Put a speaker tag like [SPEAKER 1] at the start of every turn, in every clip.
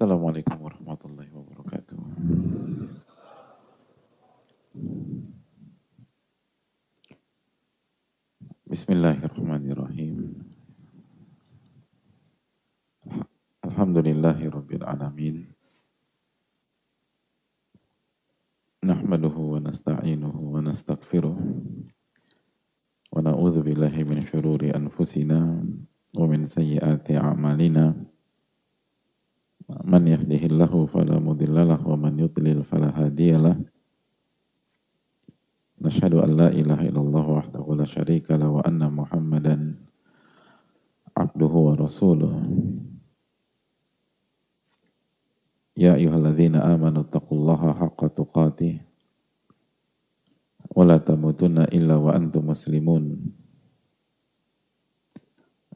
[SPEAKER 1] Assalamualaikum warahmatullahi wabarakatuh. Bismillahirrahmanirrahim. Alhamdulillahi rabbil alamin. Nahmaduhu wa nasta'inuhu wa nastaghfiruh. Wa na'udzu billahi min syururi anfusina wa min sayyiati a'malina. من Man yahdihillahu fala mudhillalah wa man yudlil fala hadiyalah. Nashhadu an la ilaha illallah wahdahu la syarika la wa anna Muhammadan abduhu wa rasuluh. Ya ayyuhalladzina amanu taqullaha haqqa tuqatih wa la tamutunna illa wa antum muslimun.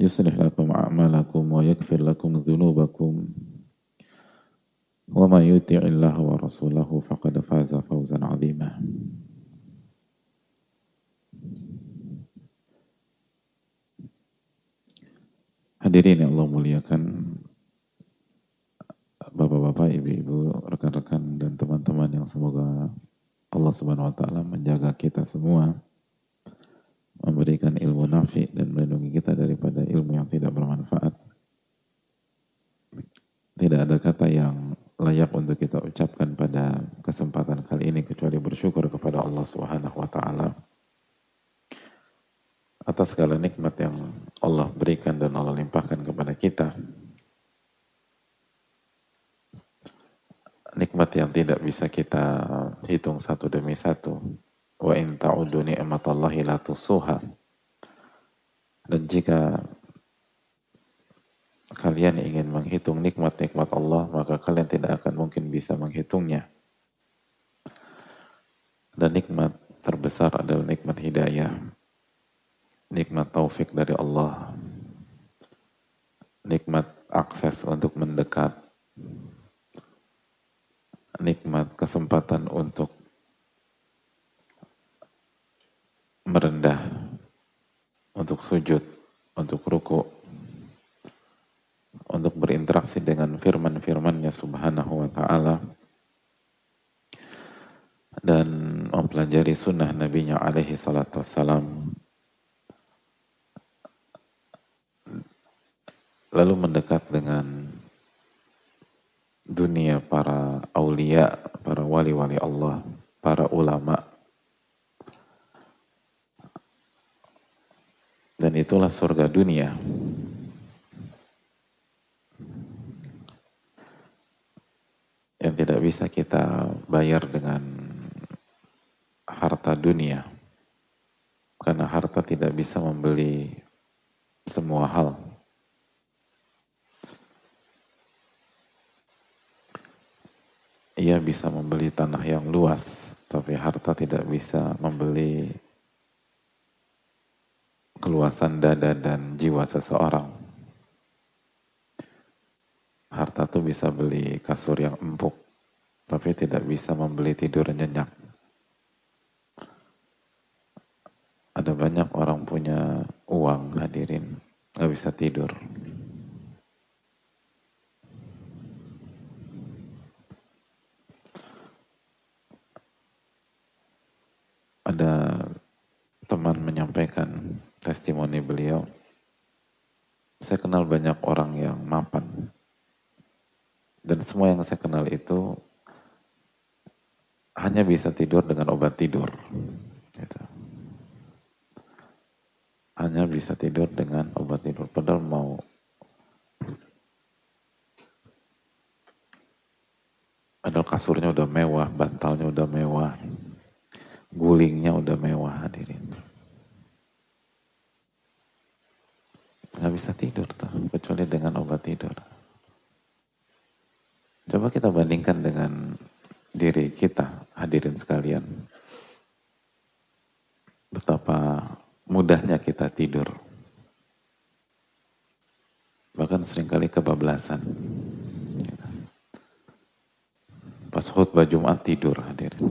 [SPEAKER 1] يصلح لكم أعمالكم ويغفر لكم ذنوبكم وما يطع الله ورسوله فقد فاز فوزا عظيما Hadirin yang Allah muliakan Bapak-bapak, ibu-ibu, rekan-rekan dan teman-teman yang semoga Allah Subhanahu wa taala menjaga kita semua memberikan ilmu nafi dan melindungi kita daripada ilmu yang tidak bermanfaat. Tidak ada kata yang layak untuk kita ucapkan pada kesempatan kali ini kecuali bersyukur kepada Allah Subhanahu wa taala atas segala nikmat yang Allah berikan dan Allah limpahkan kepada kita. Nikmat yang tidak bisa kita hitung satu demi satu wa in ta'udu ni'matallahi la tusuha. Dan jika kalian ingin menghitung nikmat-nikmat Allah maka kalian tidak akan mungkin bisa menghitungnya. Dan nikmat terbesar adalah nikmat hidayah nikmat taufik dari Allah nikmat akses untuk mendekat nikmat kesempatan untuk merendah untuk sujud, untuk ruku, untuk berinteraksi dengan firman-firmannya subhanahu wa ta'ala dan mempelajari sunnah nabinya alaihi salatu wassalam. Lalu mendekat dengan dunia para aulia, para wali-wali Allah, para ulama, Dan itulah surga dunia. Yang tidak bisa kita bayar dengan harta dunia. Karena harta tidak bisa membeli semua hal. Ia bisa membeli tanah yang luas, tapi harta tidak bisa membeli keluasan dada dan jiwa seseorang. Harta tuh bisa beli kasur yang empuk, tapi tidak bisa membeli tidur nyenyak. Ada banyak orang punya uang hadirin, gak bisa tidur. Ada teman menyampaikan testimoni beliau, saya kenal banyak orang yang mapan. Dan semua yang saya kenal itu hanya bisa tidur dengan obat tidur. Gitu. Hanya bisa tidur dengan obat tidur. Padahal mau Padahal kasurnya udah mewah, bantalnya udah mewah, gulingnya udah mewah hadirin. nggak bisa tidur tuh kecuali dengan obat tidur Coba kita bandingkan dengan diri kita, hadirin sekalian. Betapa mudahnya kita tidur. Bahkan sering kali kebablasan. Pas khutbah Jumat tidur hadirin.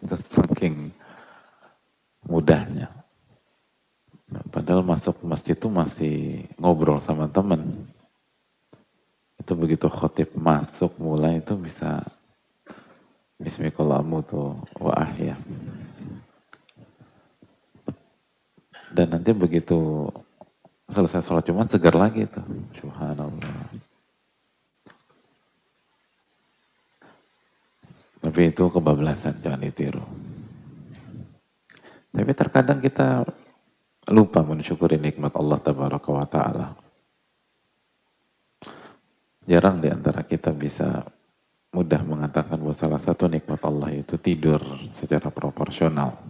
[SPEAKER 1] Itu saking mudahnya. Padahal masuk masjid itu masih ngobrol sama temen. Itu begitu khotib masuk mulai itu bisa tuh wa ahya. Dan nanti begitu selesai sholat Jumat segar lagi tuh. Subhanallah. Tapi itu kebablasan, jangan ditiru. Tapi terkadang kita lupa mensyukuri nikmat Allah Tabaraka wa Ta'ala. Jarang di antara kita bisa mudah mengatakan bahwa salah satu nikmat Allah itu tidur secara proporsional.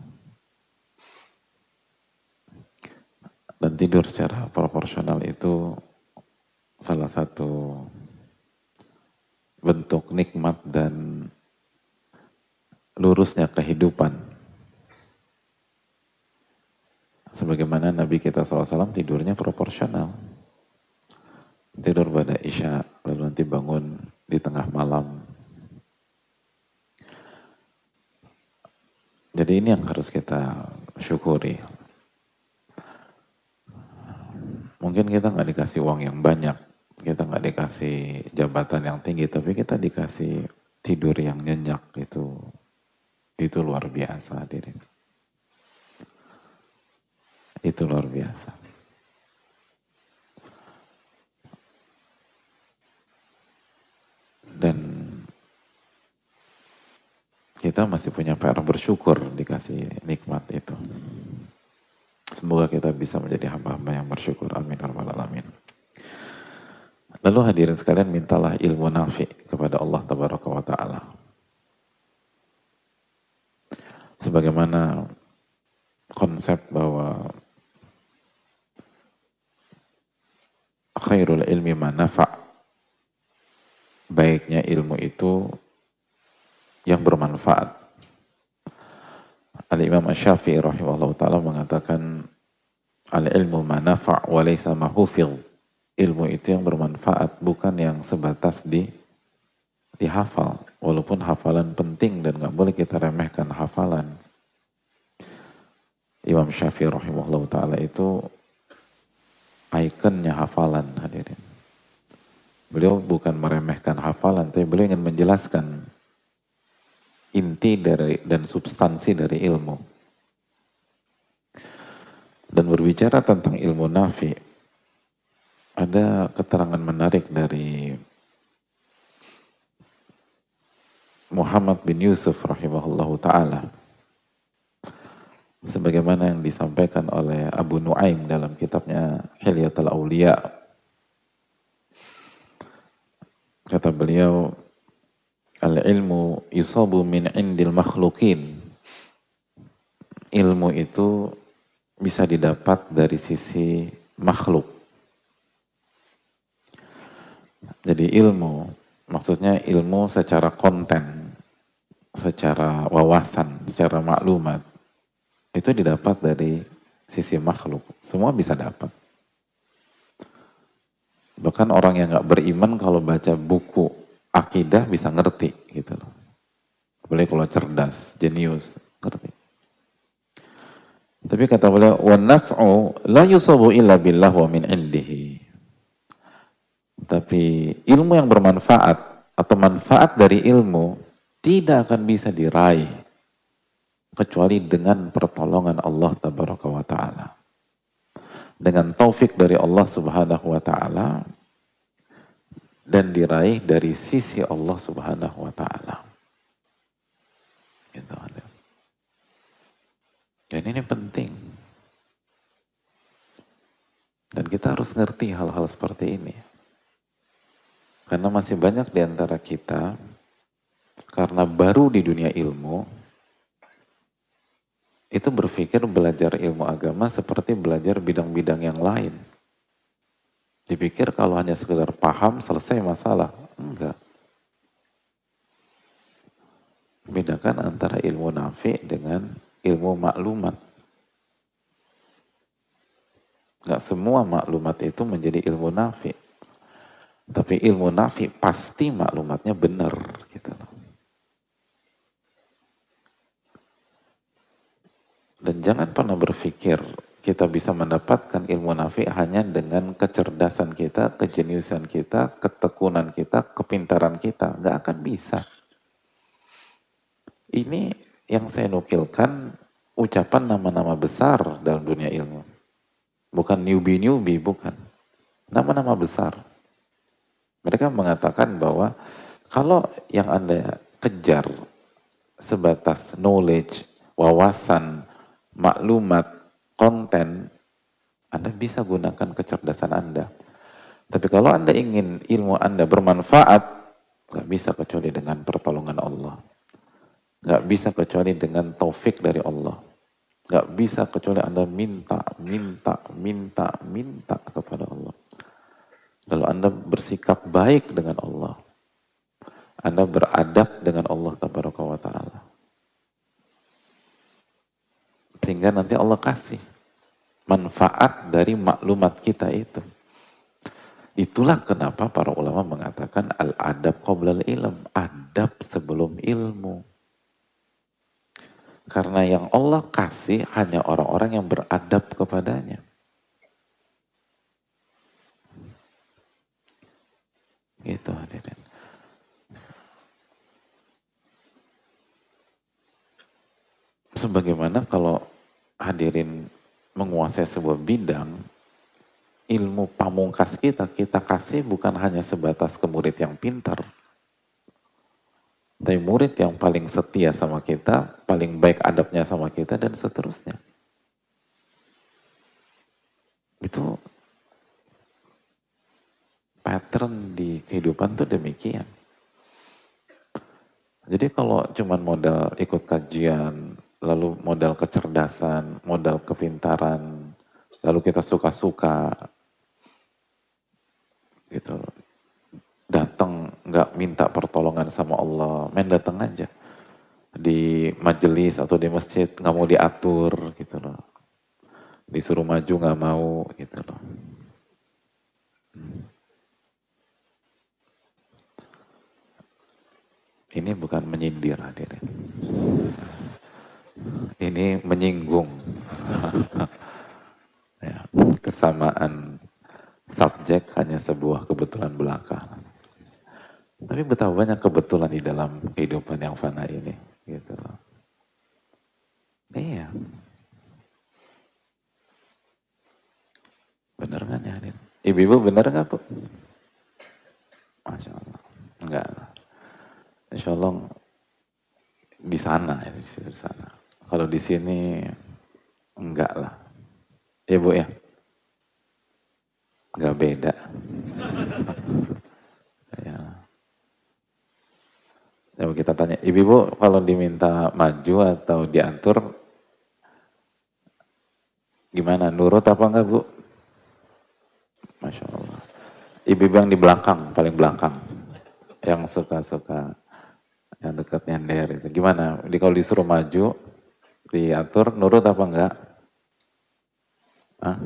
[SPEAKER 1] Tidur secara proporsional itu salah satu bentuk nikmat dan lurusnya kehidupan. Sebagaimana Nabi kita SAW tidurnya proporsional. Tidur pada Isya, lalu nanti bangun di tengah malam Jadi ini yang harus kita syukuri. Mungkin kita nggak dikasih uang yang banyak, kita nggak dikasih jabatan yang tinggi, tapi kita dikasih tidur yang nyenyak itu itu luar biasa diri. Itu luar biasa. Dan kita masih punya PR bersyukur dikasih nikmat itu. Semoga kita bisa menjadi hamba-hamba yang bersyukur. Amin. Alamin. Lalu hadirin sekalian mintalah ilmu nafi kepada Allah Tabaraka wa Ta'ala. Sebagaimana konsep bahwa khairul ilmi manafa baiknya ilmu itu yang bermanfaat. Al-Imam Syafi'i rahimahullah ta'ala mengatakan Al-ilmu manafa' wa laysa mahufil. Ilmu itu yang bermanfaat, bukan yang sebatas di dihafal. Walaupun hafalan penting dan nggak boleh kita remehkan hafalan. Imam Syafi'i rahimahullah ta'ala itu ikonnya hafalan hadirin. Beliau bukan meremehkan hafalan, tapi beliau ingin menjelaskan inti dari dan substansi dari ilmu. Dan berbicara tentang ilmu nafi, ada keterangan menarik dari Muhammad bin Yusuf rahimahullahu taala sebagaimana yang disampaikan oleh Abu Nuaim dalam kitabnya Hilyatul Aulia kata beliau Al-ilmu yusabu min indil makhlukin. Ilmu itu bisa didapat dari sisi makhluk. Jadi ilmu, maksudnya ilmu secara konten, secara wawasan, secara maklumat, itu didapat dari sisi makhluk. Semua bisa dapat. Bahkan orang yang nggak beriman kalau baca buku akidah bisa ngerti gitu loh. Boleh kalau cerdas, jenius, ngerti. Tapi kata beliau, wa naf'u la yusabu illa billah wa min indihi. Tapi ilmu yang bermanfaat atau manfaat dari ilmu tidak akan bisa diraih kecuali dengan pertolongan Allah tabaraka wa taala. Dengan taufik dari Allah Subhanahu wa taala, dan diraih dari sisi Allah Subhanahu wa taala. Gitu. Dan ini penting. Dan kita harus ngerti hal-hal seperti ini. Karena masih banyak di antara kita karena baru di dunia ilmu itu berpikir belajar ilmu agama seperti belajar bidang-bidang yang lain. Dipikir kalau hanya sekedar paham selesai masalah. Enggak. Bedakan antara ilmu nafi dengan ilmu maklumat. Gak semua maklumat itu menjadi ilmu nafi. Tapi ilmu nafi pasti maklumatnya benar. Gitu Dan jangan pernah berpikir kita bisa mendapatkan ilmu nafi hanya dengan kecerdasan kita, kejeniusan kita, ketekunan kita, kepintaran kita. Gak akan bisa. Ini yang saya nukilkan ucapan nama-nama besar dalam dunia ilmu. Bukan newbie-newbie, bukan. Nama-nama besar. Mereka mengatakan bahwa kalau yang Anda kejar sebatas knowledge, wawasan, maklumat, konten, Anda bisa gunakan kecerdasan Anda. Tapi kalau Anda ingin ilmu Anda bermanfaat, nggak bisa kecuali dengan pertolongan Allah. Nggak bisa kecuali dengan taufik dari Allah. Nggak bisa kecuali Anda minta, minta, minta, minta kepada Allah. Lalu Anda bersikap baik dengan Allah. Anda beradab dengan Allah Taala. Sehingga nanti Allah kasih manfaat dari maklumat kita itu. Itulah kenapa para ulama mengatakan al-adab qoblal ilm, adab sebelum ilmu. Karena yang Allah kasih hanya orang-orang yang beradab kepadanya. Itu hadirin. Sebagaimana kalau hadirin menguasai sebuah bidang, ilmu pamungkas kita, kita kasih bukan hanya sebatas ke murid yang pintar. Tapi murid yang paling setia sama kita, paling baik adabnya sama kita, dan seterusnya. Itu pattern di kehidupan tuh demikian. Jadi kalau cuman modal ikut kajian, lalu modal kecerdasan, modal kepintaran, lalu kita suka-suka, gitu. Datang nggak minta pertolongan sama Allah, main datang aja. Di majelis atau di masjid nggak mau diatur gitu loh, disuruh maju nggak mau gitu loh. Ini bukan menyindir hadirin ini menyinggung ya, kesamaan subjek hanya sebuah kebetulan belaka. Tapi betapa banyak kebetulan di dalam kehidupan yang fana ini, gitu loh. Iya. Bener kan ya, Ibu-ibu bener nggak bu? Masya Allah. Enggak. Insya Allah di sana, ya, di sana. Kalau di sini enggak lah. Ya Bu ya? Enggak beda. ya. Coba kita tanya, ibu-ibu kalau diminta maju atau diatur, gimana? Nurut apa enggak Bu? Masya Allah. Ibu-ibu yang di belakang, paling belakang. Yang suka-suka, yang dekat nyender itu. Gimana? Kalau disuruh maju, diatur nurut apa enggak? Hah?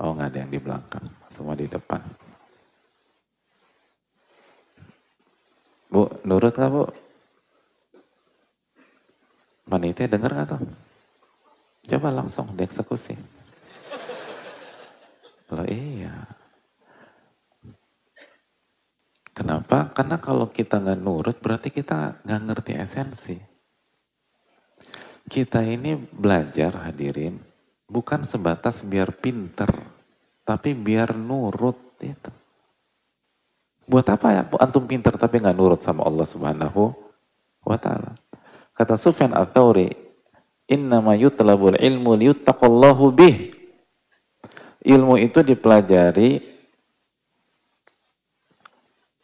[SPEAKER 1] Oh enggak ada yang di belakang, semua di depan. Bu, nurut nggak bu? Panitia dengar nggak tuh? Coba langsung dieksekusi. Loh iya. Kenapa? Karena kalau kita nggak nurut berarti kita nggak ngerti esensi. Kita ini belajar hadirin bukan sebatas biar pinter, tapi biar nurut itu. Buat apa ya antum pinter tapi nggak nurut sama Allah Subhanahu wa taala? Kata Sufyan Ats-Tsauri, "Innama yutlabul ilmu liyuttaqallahu bih." Ilmu itu dipelajari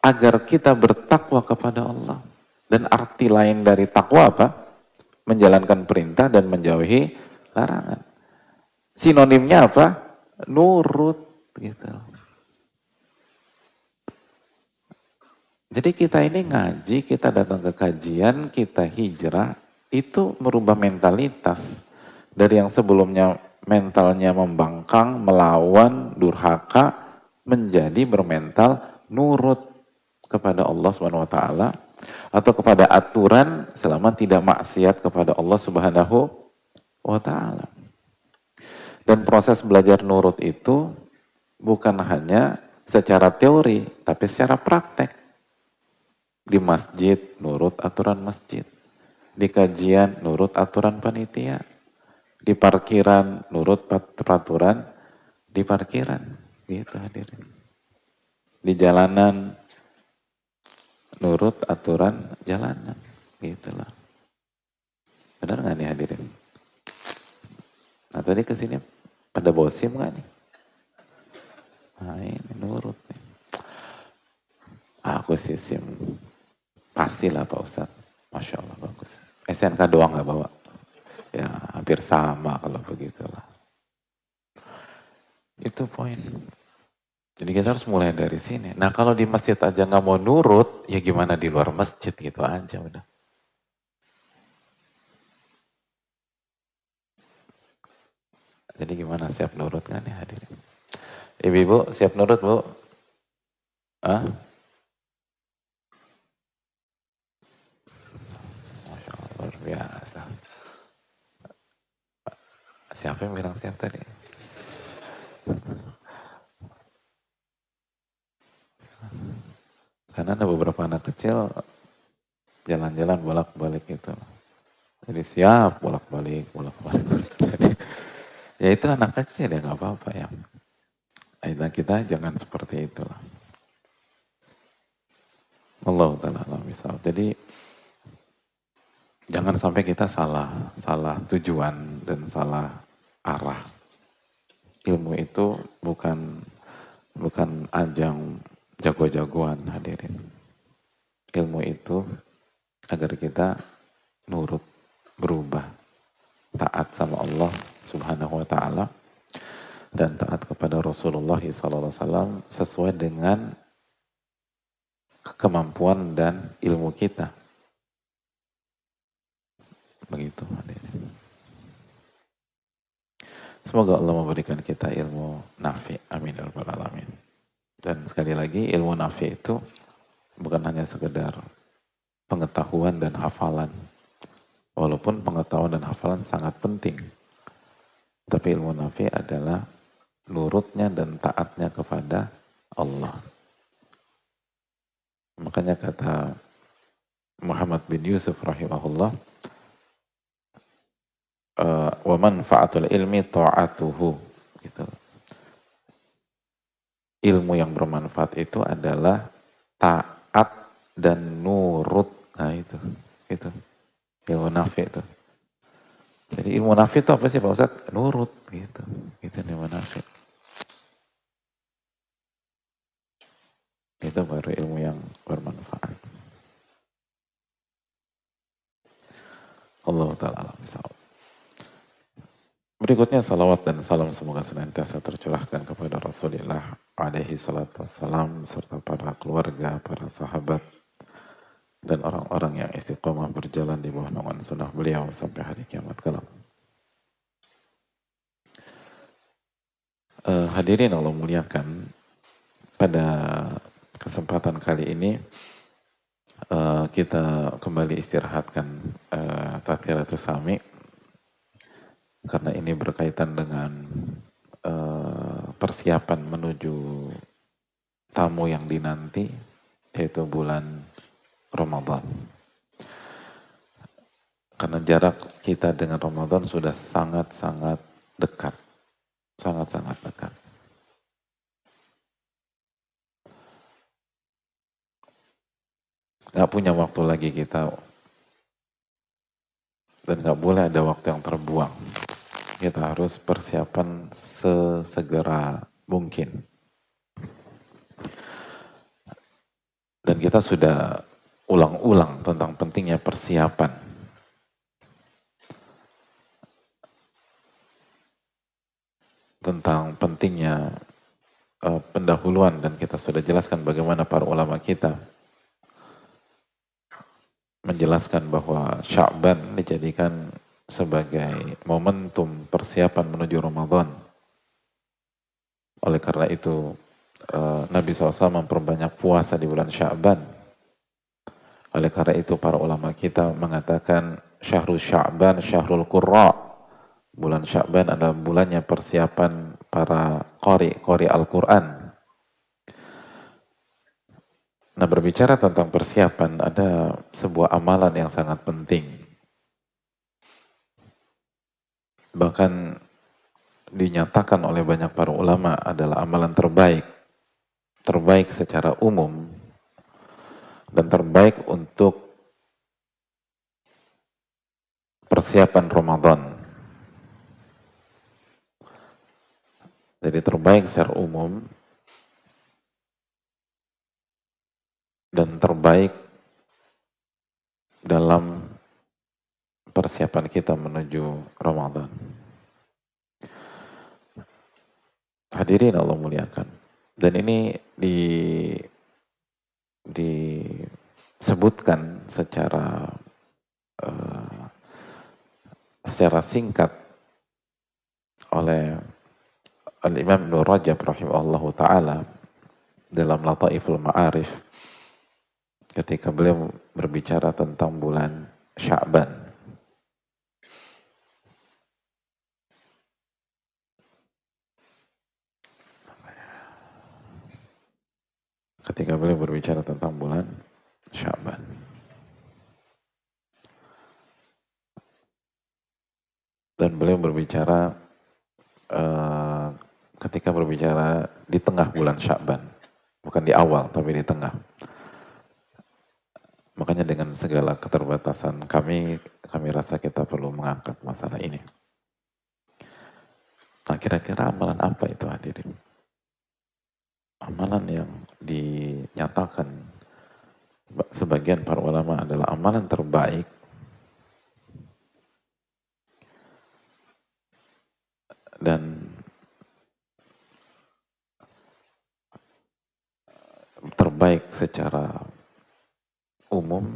[SPEAKER 1] agar kita bertakwa kepada Allah. Dan arti lain dari takwa apa? Menjalankan perintah dan menjauhi larangan. Sinonimnya apa? Nurut gitu. Jadi kita ini ngaji, kita datang ke kajian, kita hijrah, itu merubah mentalitas. Dari yang sebelumnya mentalnya membangkang, melawan, durhaka, menjadi bermental nurut kepada Allah Subhanahu wa taala atau kepada aturan selama tidak maksiat kepada Allah Subhanahu wa taala. Dan proses belajar nurut itu bukan hanya secara teori, tapi secara praktek. Di masjid, nurut aturan masjid. Di kajian, nurut aturan panitia. Di parkiran, nurut peraturan di parkiran. Gitu hadirin. Di jalanan, nurut aturan jalanan. Gitulah. Benar nggak nih hadirin? Nah tadi ke sini pada bosim nggak nih? Nah ini nurut nih. Aku sih sim Pastilah Pak Ustadz. Masya Allah bagus. SNK doang nggak bawa. Ya hampir sama kalau begitulah. Itu poin. Jadi kita harus mulai dari sini. Nah kalau di masjid aja nggak mau nurut, ya gimana di luar masjid gitu aja udah. Jadi gimana siap nurut kan ya hadirin? Ibu-ibu siap nurut bu? Ah? luar biasa. Siapa yang bilang siap tadi? Karena ada beberapa anak kecil jalan-jalan bolak-balik itu. Jadi siap bolak-balik, bolak-balik. Jadi ya itu anak kecil ya nggak apa-apa ya. Aida kita jangan seperti itulah. Allah taala misal. Jadi Jangan sampai kita salah, salah tujuan dan salah arah. Ilmu itu bukan bukan ajang jago-jagoan hadirin. Ilmu itu agar kita nurut, berubah, taat sama Allah Subhanahu wa taala dan taat kepada Rasulullah SAW sesuai dengan kemampuan dan ilmu kita. Begitu Semoga Allah memberikan kita ilmu nafi. Amin. Ya alamin. Dan sekali lagi ilmu nafi itu bukan hanya sekedar pengetahuan dan hafalan. Walaupun pengetahuan dan hafalan sangat penting. Tapi ilmu nafi adalah nurutnya dan taatnya kepada Allah. Makanya kata Muhammad bin Yusuf rahimahullah, uh, wa manfaatul ilmi ta'atuhu gitu. Ilmu yang bermanfaat itu adalah taat dan nurut. Nah itu, itu ilmu nafi itu. Jadi ilmu nafi itu apa sih Pak Ustaz? Nurut gitu. Itu ilmu nafi. Itu baru ilmu yang bermanfaat. Allah Ta'ala misalnya. Berikutnya salawat dan salam semoga senantiasa tercurahkan kepada Rasulullah alaihi salatu wassalam serta para keluarga, para sahabat dan orang-orang yang istiqomah berjalan di bawah naungan sunnah beliau sampai hari kiamat kelak. Uh, hadirin Allah muliakan pada kesempatan kali ini uh, kita kembali istirahatkan uh, Tadkiratus Sami karena ini berkaitan dengan uh, persiapan menuju tamu yang dinanti yaitu bulan Ramadan. Karena jarak kita dengan Ramadan sudah sangat-sangat dekat. Sangat-sangat dekat. Gak punya waktu lagi kita dan gak boleh ada waktu yang terbuang kita harus persiapan sesegera mungkin. Dan kita sudah ulang-ulang tentang pentingnya persiapan. Tentang pentingnya uh, pendahuluan dan kita sudah jelaskan bagaimana para ulama kita menjelaskan bahwa Sya'ban dijadikan sebagai momentum persiapan menuju Ramadan. Oleh karena itu, eh, Nabi SAW memperbanyak puasa di bulan Sya'ban. Oleh karena itu, para ulama kita mengatakan Syahrul Sya'ban, Syahrul Qurra. Bulan Sya'ban adalah bulannya persiapan para qari, qari Al-Quran. Nah berbicara tentang persiapan, ada sebuah amalan yang sangat penting bahkan dinyatakan oleh banyak para ulama adalah amalan terbaik. Terbaik secara umum. Dan terbaik untuk persiapan Ramadan. Jadi terbaik secara umum. Dan terbaik dalam persiapan kita menuju Ramadan. Hadirin Allah muliakan. Dan ini di disebutkan secara uh, secara singkat oleh Al-Imam Ibn Rajab rahimahullah ta'ala dalam Lataiful Ma'arif ketika beliau berbicara tentang bulan Sya'ban ketika beliau berbicara tentang bulan Syaban. Dan beliau berbicara uh, ketika berbicara di tengah bulan Syaban, bukan di awal tapi di tengah. Makanya dengan segala keterbatasan kami, kami rasa kita perlu mengangkat masalah ini. Nah kira-kira amalan apa itu hadirin? Amalan yang dinyatakan sebagian para ulama adalah amalan terbaik dan terbaik secara umum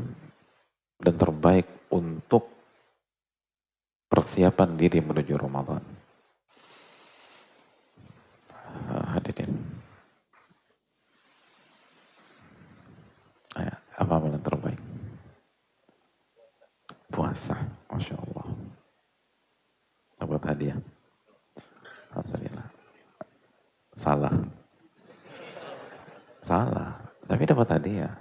[SPEAKER 1] dan terbaik untuk persiapan diri menuju Ramadan. Hadirin. Apa amalan terbaik? Puasa. Masya Allah. Dapat hadiah. Alhamdulillah. Salah. Salah. Tapi dapat hadiah.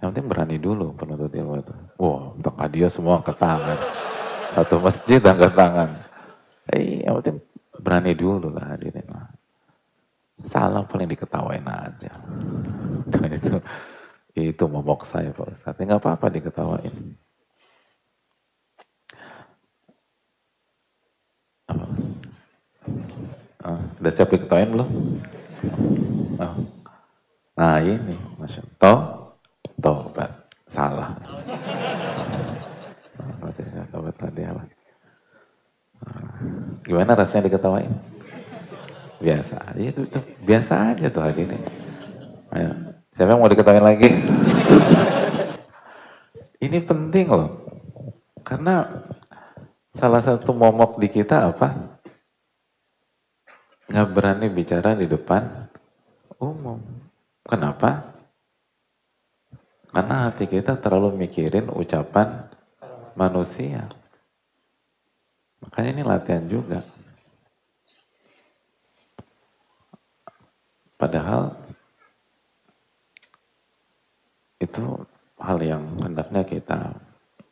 [SPEAKER 1] Yang penting berani dulu penuntut ilmu itu. Wow, untuk hadiah semua angkat tangan. Satu masjid angkat tangan. Eh, yang penting berani dulu lah hadirin. Salah paling diketawain aja. itu itu momok saya Pak Ustadz. Enggak apa-apa diketawain. Ah, udah siap diketawain belum? Oh. Nah ini, Masya Allah. Toh, tobat. Salah. Tobat tadi apa? Gimana rasanya diketawain? Biasa. Itu, itu biasa aja tuh hari ini. Ayo. Siapa yang mau diketahui lagi? Ini penting loh. Karena salah satu momok di kita apa? Nggak berani bicara di depan umum. Kenapa? Karena hati kita terlalu mikirin ucapan manusia. Makanya ini latihan juga. Padahal itu hal yang hendaknya kita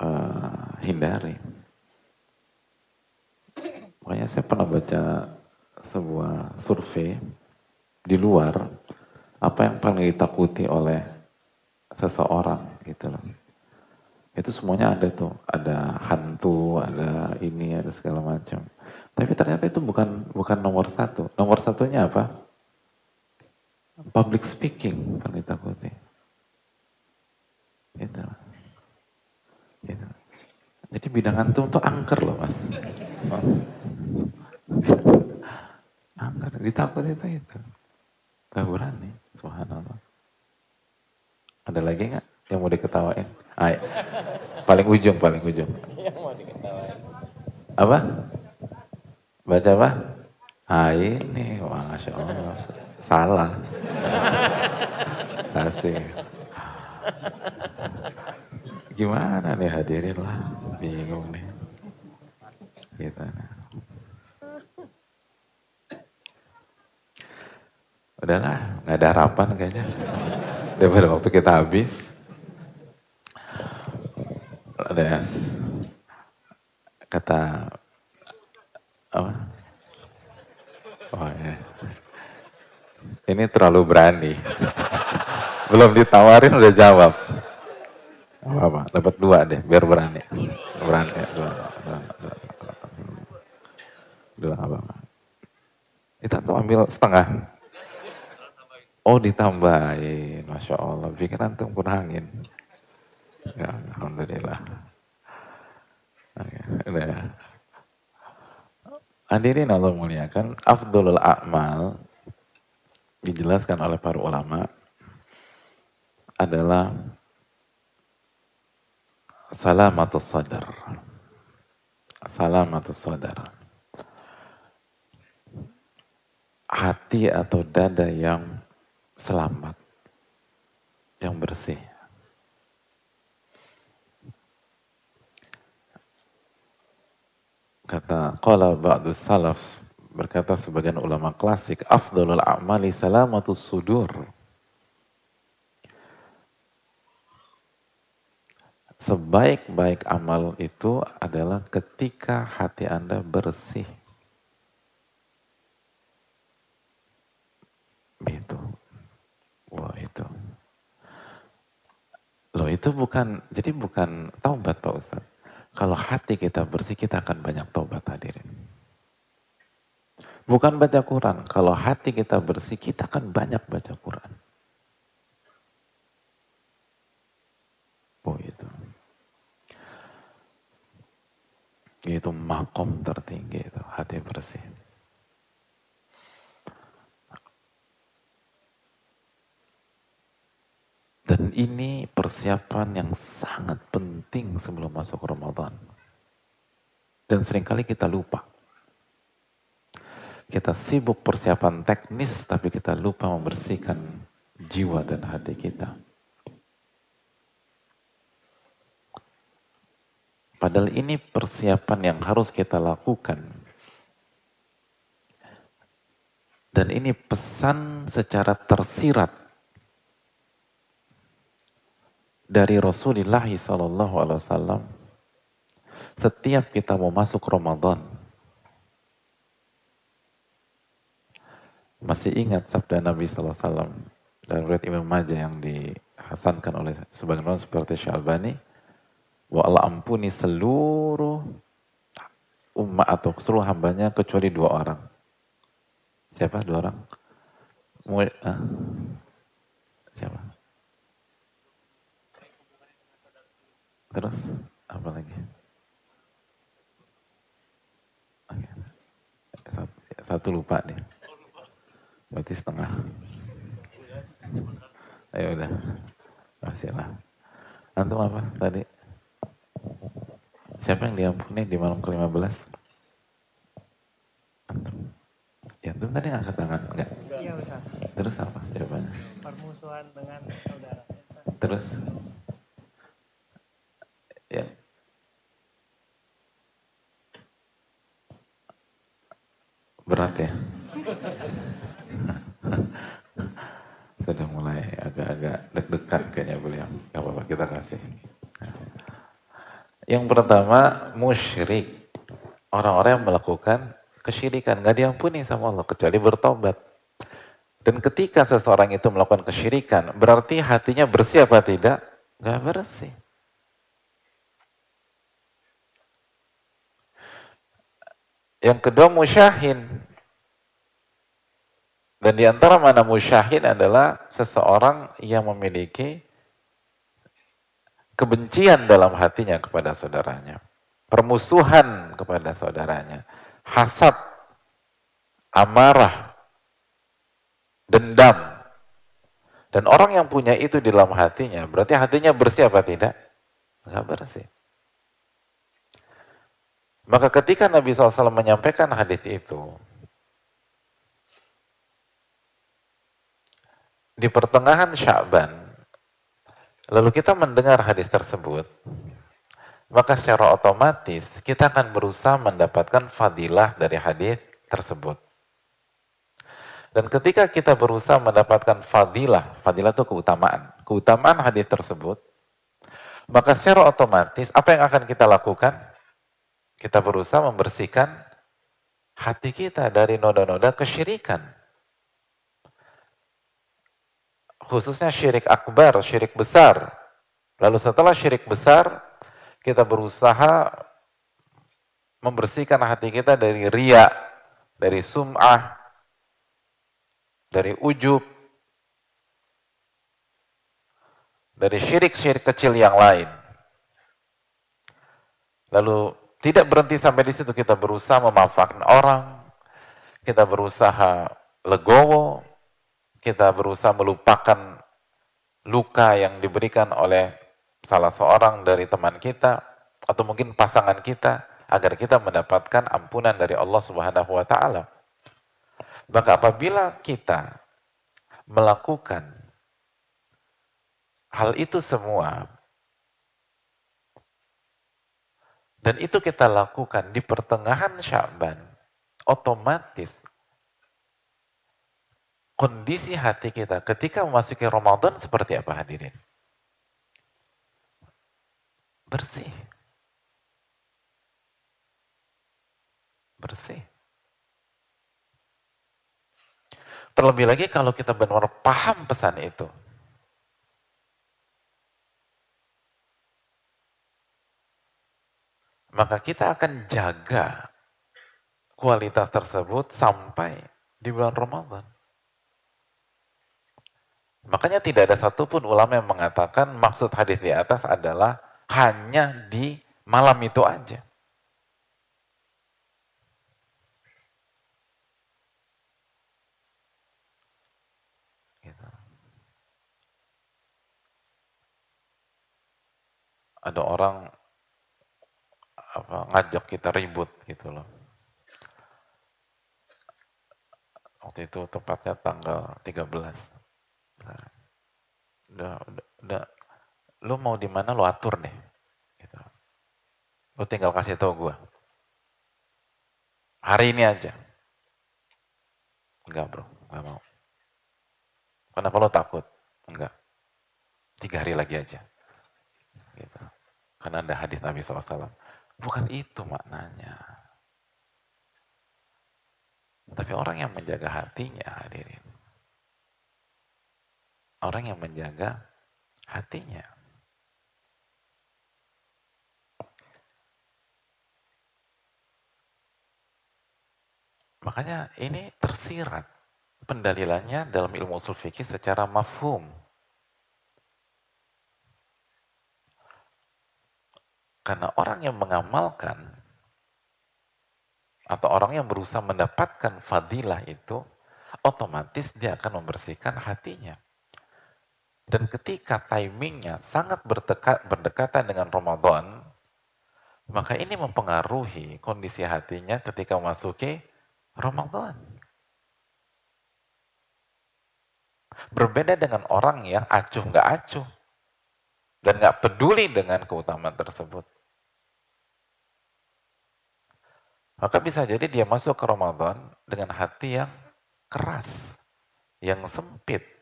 [SPEAKER 1] uh, hindari. Makanya saya pernah baca sebuah survei di luar apa yang paling ditakuti oleh seseorang gitu loh. Itu semuanya ada tuh, ada hantu, ada ini, ada segala macam. Tapi ternyata itu bukan bukan nomor satu. Nomor satunya apa? Public speaking paling ditakuti. Gitu. gitu. Jadi bidang antum tuh angker loh mas. angker, ditakut itu itu. Gak berani, subhanallah. Ada lagi nggak yang mau diketawain? Ay. Paling ujung, paling ujung. Apa? Baca apa? Ah ini, wah, Masya Allah. Salah. Kasih. Gimana nih hadirin lah. Bingung nih. Gitu. Udahlah, nggak ada harapan kayaknya. Daripada waktu kita habis. Ada kata apa? Oh ya. Ini terlalu berani. Belum ditawarin udah jawab. Apa apa? Dapat dua deh, biar berani. Berani dua. Dua, dua, dua apa? Kita tuh ambil setengah. Oh ditambahin, Masya Allah. Bikin antum angin. Ya, Alhamdulillah. Oke, udah. Hadirin Allah muliakan, afdolul a'mal dijelaskan oleh para ulama adalah salamatus sadar. Salamatus sadar. Hati atau dada yang selamat, yang bersih. Kata qala ba'du salaf, berkata sebagian ulama klasik, afdalul a'mali salamatus sudur. Sebaik-baik amal itu adalah ketika hati Anda bersih. Itu. Wah itu. Loh itu bukan, jadi bukan taubat Pak Ustadz. Kalau hati kita bersih, kita akan banyak taubat hadirin. Bukan baca Quran. Kalau hati kita bersih, kita akan banyak baca Quran. Oh itu. Itu makom tertinggi itu, hati bersih. Dan ini persiapan yang sangat penting sebelum masuk Ramadan. Dan sering kali kita lupa. Kita sibuk persiapan teknis, tapi kita lupa membersihkan jiwa dan hati kita. Padahal ini persiapan yang harus kita lakukan. Dan ini pesan secara tersirat dari Rasulullah Wasallam setiap kita mau masuk Ramadan masih ingat sabda Nabi Wasallam dan riwayat Imam Majah yang dihasankan oleh sebagian orang seperti Syalbani wa Allah ampuni seluruh umat atau seluruh hambanya kecuali dua orang siapa dua orang siapa Terus apa lagi? Satu, satu lupa nih. Berarti setengah. Ayo udah. Masih lah. Antum apa tadi? Siapa yang diampuni di malam ke-15? Antum. Ya, antum tadi angkat tangan, enggak? Iya, bisa. Terus apa jawabannya? Permusuhan dengan saudara. Terus? Ya. Berat ya? Sudah mulai agak-agak deg-degan kayaknya beliau. Gak apa-apa, kita kasih. Yang pertama, musyrik. Orang-orang yang melakukan kesyirikan. Gak diampuni sama Allah, kecuali bertobat. Dan ketika seseorang itu melakukan kesyirikan, berarti hatinya bersih apa tidak? Gak bersih. Yang kedua musyahin. Dan di antara mana musyahin adalah seseorang yang memiliki kebencian dalam hatinya kepada saudaranya. Permusuhan kepada saudaranya. Hasad, amarah, dendam. Dan orang yang punya itu di dalam hatinya, berarti hatinya bersih apa tidak? Nggak bersih. Maka ketika Nabi SAW menyampaikan hadis itu, di pertengahan Sya'ban, lalu kita mendengar hadis tersebut, maka secara otomatis kita akan berusaha mendapatkan fadilah dari hadis tersebut. Dan ketika kita berusaha mendapatkan fadilah, fadilah itu keutamaan, keutamaan hadis tersebut, maka secara otomatis apa yang akan kita lakukan? Kita berusaha membersihkan hati kita dari noda-noda kesyirikan. Khususnya syirik akbar, syirik besar. Lalu setelah syirik besar, kita berusaha membersihkan hati kita dari ria, dari sum'ah, dari ujub, dari syirik-syirik kecil yang lain. Lalu tidak berhenti sampai di situ kita berusaha memanfaatkan orang, kita berusaha legowo, kita berusaha melupakan luka yang diberikan oleh salah seorang dari teman kita atau mungkin pasangan kita agar kita mendapatkan ampunan dari Allah Subhanahu wa taala. Maka apabila kita melakukan hal itu semua Dan itu kita lakukan di pertengahan Sya'ban, otomatis kondisi hati kita ketika memasuki Ramadan seperti apa hadirin? Bersih. Bersih. Terlebih lagi kalau kita benar-benar paham pesan itu. maka kita akan jaga kualitas tersebut sampai di bulan Ramadan. Makanya tidak ada satupun ulama yang mengatakan maksud hadis di atas adalah hanya di malam itu aja. Gitu. Ada orang apa ngajak kita ribut gitu loh. Waktu itu tepatnya tanggal 13. Udah, udah, udah, lu mau di mana lu atur deh. Gitu. Lu tinggal kasih tau gue. Hari ini aja. Enggak bro, enggak mau. Kenapa lo takut? Enggak. Tiga hari lagi aja. Gitu. Karena ada hadis Nabi SAW. Bukan itu maknanya. Tapi orang yang menjaga hatinya hadirin. Orang yang menjaga hatinya. Makanya ini tersirat pendalilannya dalam ilmu usul fikih secara mafhum. Karena orang yang mengamalkan atau orang yang berusaha mendapatkan fadilah itu, otomatis dia akan membersihkan hatinya. Dan ketika timingnya sangat berdekat, berdekatan dengan Ramadan, maka ini mempengaruhi kondisi hatinya ketika memasuki Ramadan. Berbeda dengan orang yang acuh nggak acuh dan nggak peduli dengan keutamaan tersebut. Maka bisa jadi dia masuk ke Ramadan dengan hati yang keras, yang sempit.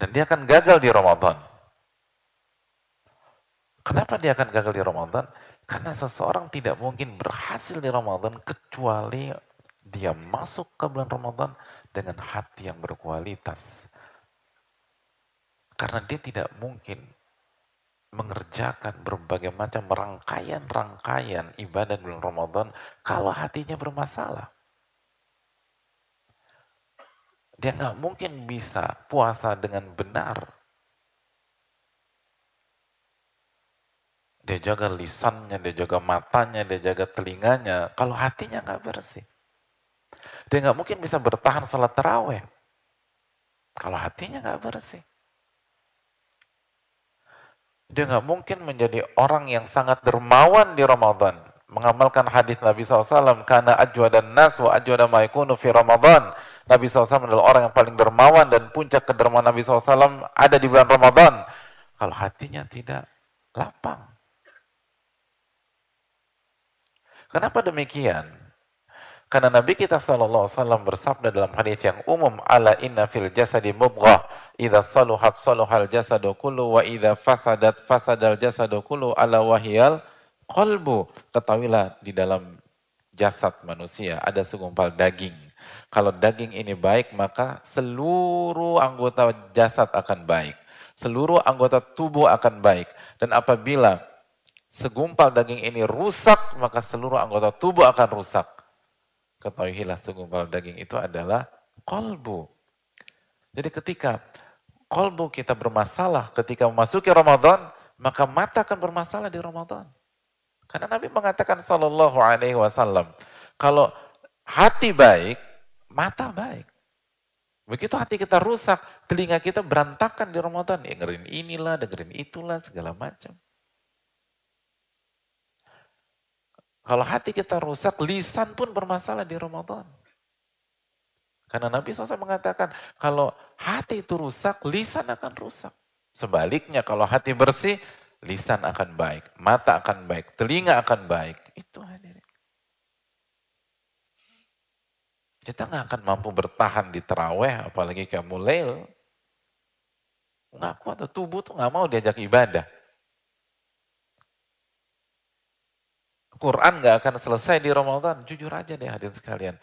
[SPEAKER 1] Dan dia akan gagal di Ramadan. Kenapa dia akan gagal di Ramadan? Karena seseorang tidak mungkin berhasil di Ramadan kecuali dia masuk ke bulan Ramadan dengan hati yang berkualitas. Karena dia tidak mungkin mengerjakan berbagai macam rangkaian-rangkaian ibadah bulan Ramadan kalau hatinya bermasalah. Dia nggak mungkin bisa puasa dengan benar. Dia jaga lisannya, dia jaga matanya, dia jaga telinganya. Kalau hatinya nggak bersih. Dia nggak mungkin bisa bertahan sholat terawih. Kalau hatinya nggak bersih. Dia nggak mungkin menjadi orang yang sangat dermawan di Ramadan. Mengamalkan hadis Nabi SAW, karena dan nas wa ajwada maikunu fi Ramadan. Nabi SAW adalah orang yang paling dermawan dan puncak kedermawan Nabi SAW ada di bulan Ramadan. Kalau hatinya tidak lapang. Kenapa demikian? Karena Nabi kita wasallam bersabda dalam hadis yang umum, "Ala inna fil jasadi mudghah, idza saluhat saluhal jasadu kullu wa idza fasadat fasadal jasadu kullu ala wahiyal qalbu." Ketahuilah di dalam jasad manusia ada segumpal daging. Kalau daging ini baik, maka seluruh anggota jasad akan baik. Seluruh anggota tubuh akan baik. Dan apabila segumpal daging ini rusak, maka seluruh anggota tubuh akan rusak ketahuilah segumpal daging itu adalah kolbu. Jadi ketika kolbu kita bermasalah ketika memasuki Ramadan, maka mata akan bermasalah di Ramadan. Karena Nabi mengatakan Sallallahu Alaihi Wasallam, kalau hati baik, mata baik. Begitu hati kita rusak, telinga kita berantakan di Ramadan. Ya, dengerin inilah, dengerin itulah, segala macam. Kalau hati kita rusak, lisan pun bermasalah di Ramadan. Karena Nabi SAW mengatakan, kalau hati itu rusak, lisan akan rusak. Sebaliknya, kalau hati bersih, lisan akan baik, mata akan baik, telinga akan baik. Itu hadirin. Kita nggak akan mampu bertahan di terawih, apalagi kayak mulail. Nggak kuat, tubuh tuh nggak mau diajak ibadah. Quran nggak akan selesai di Ramadan. Jujur aja deh hadirin sekalian.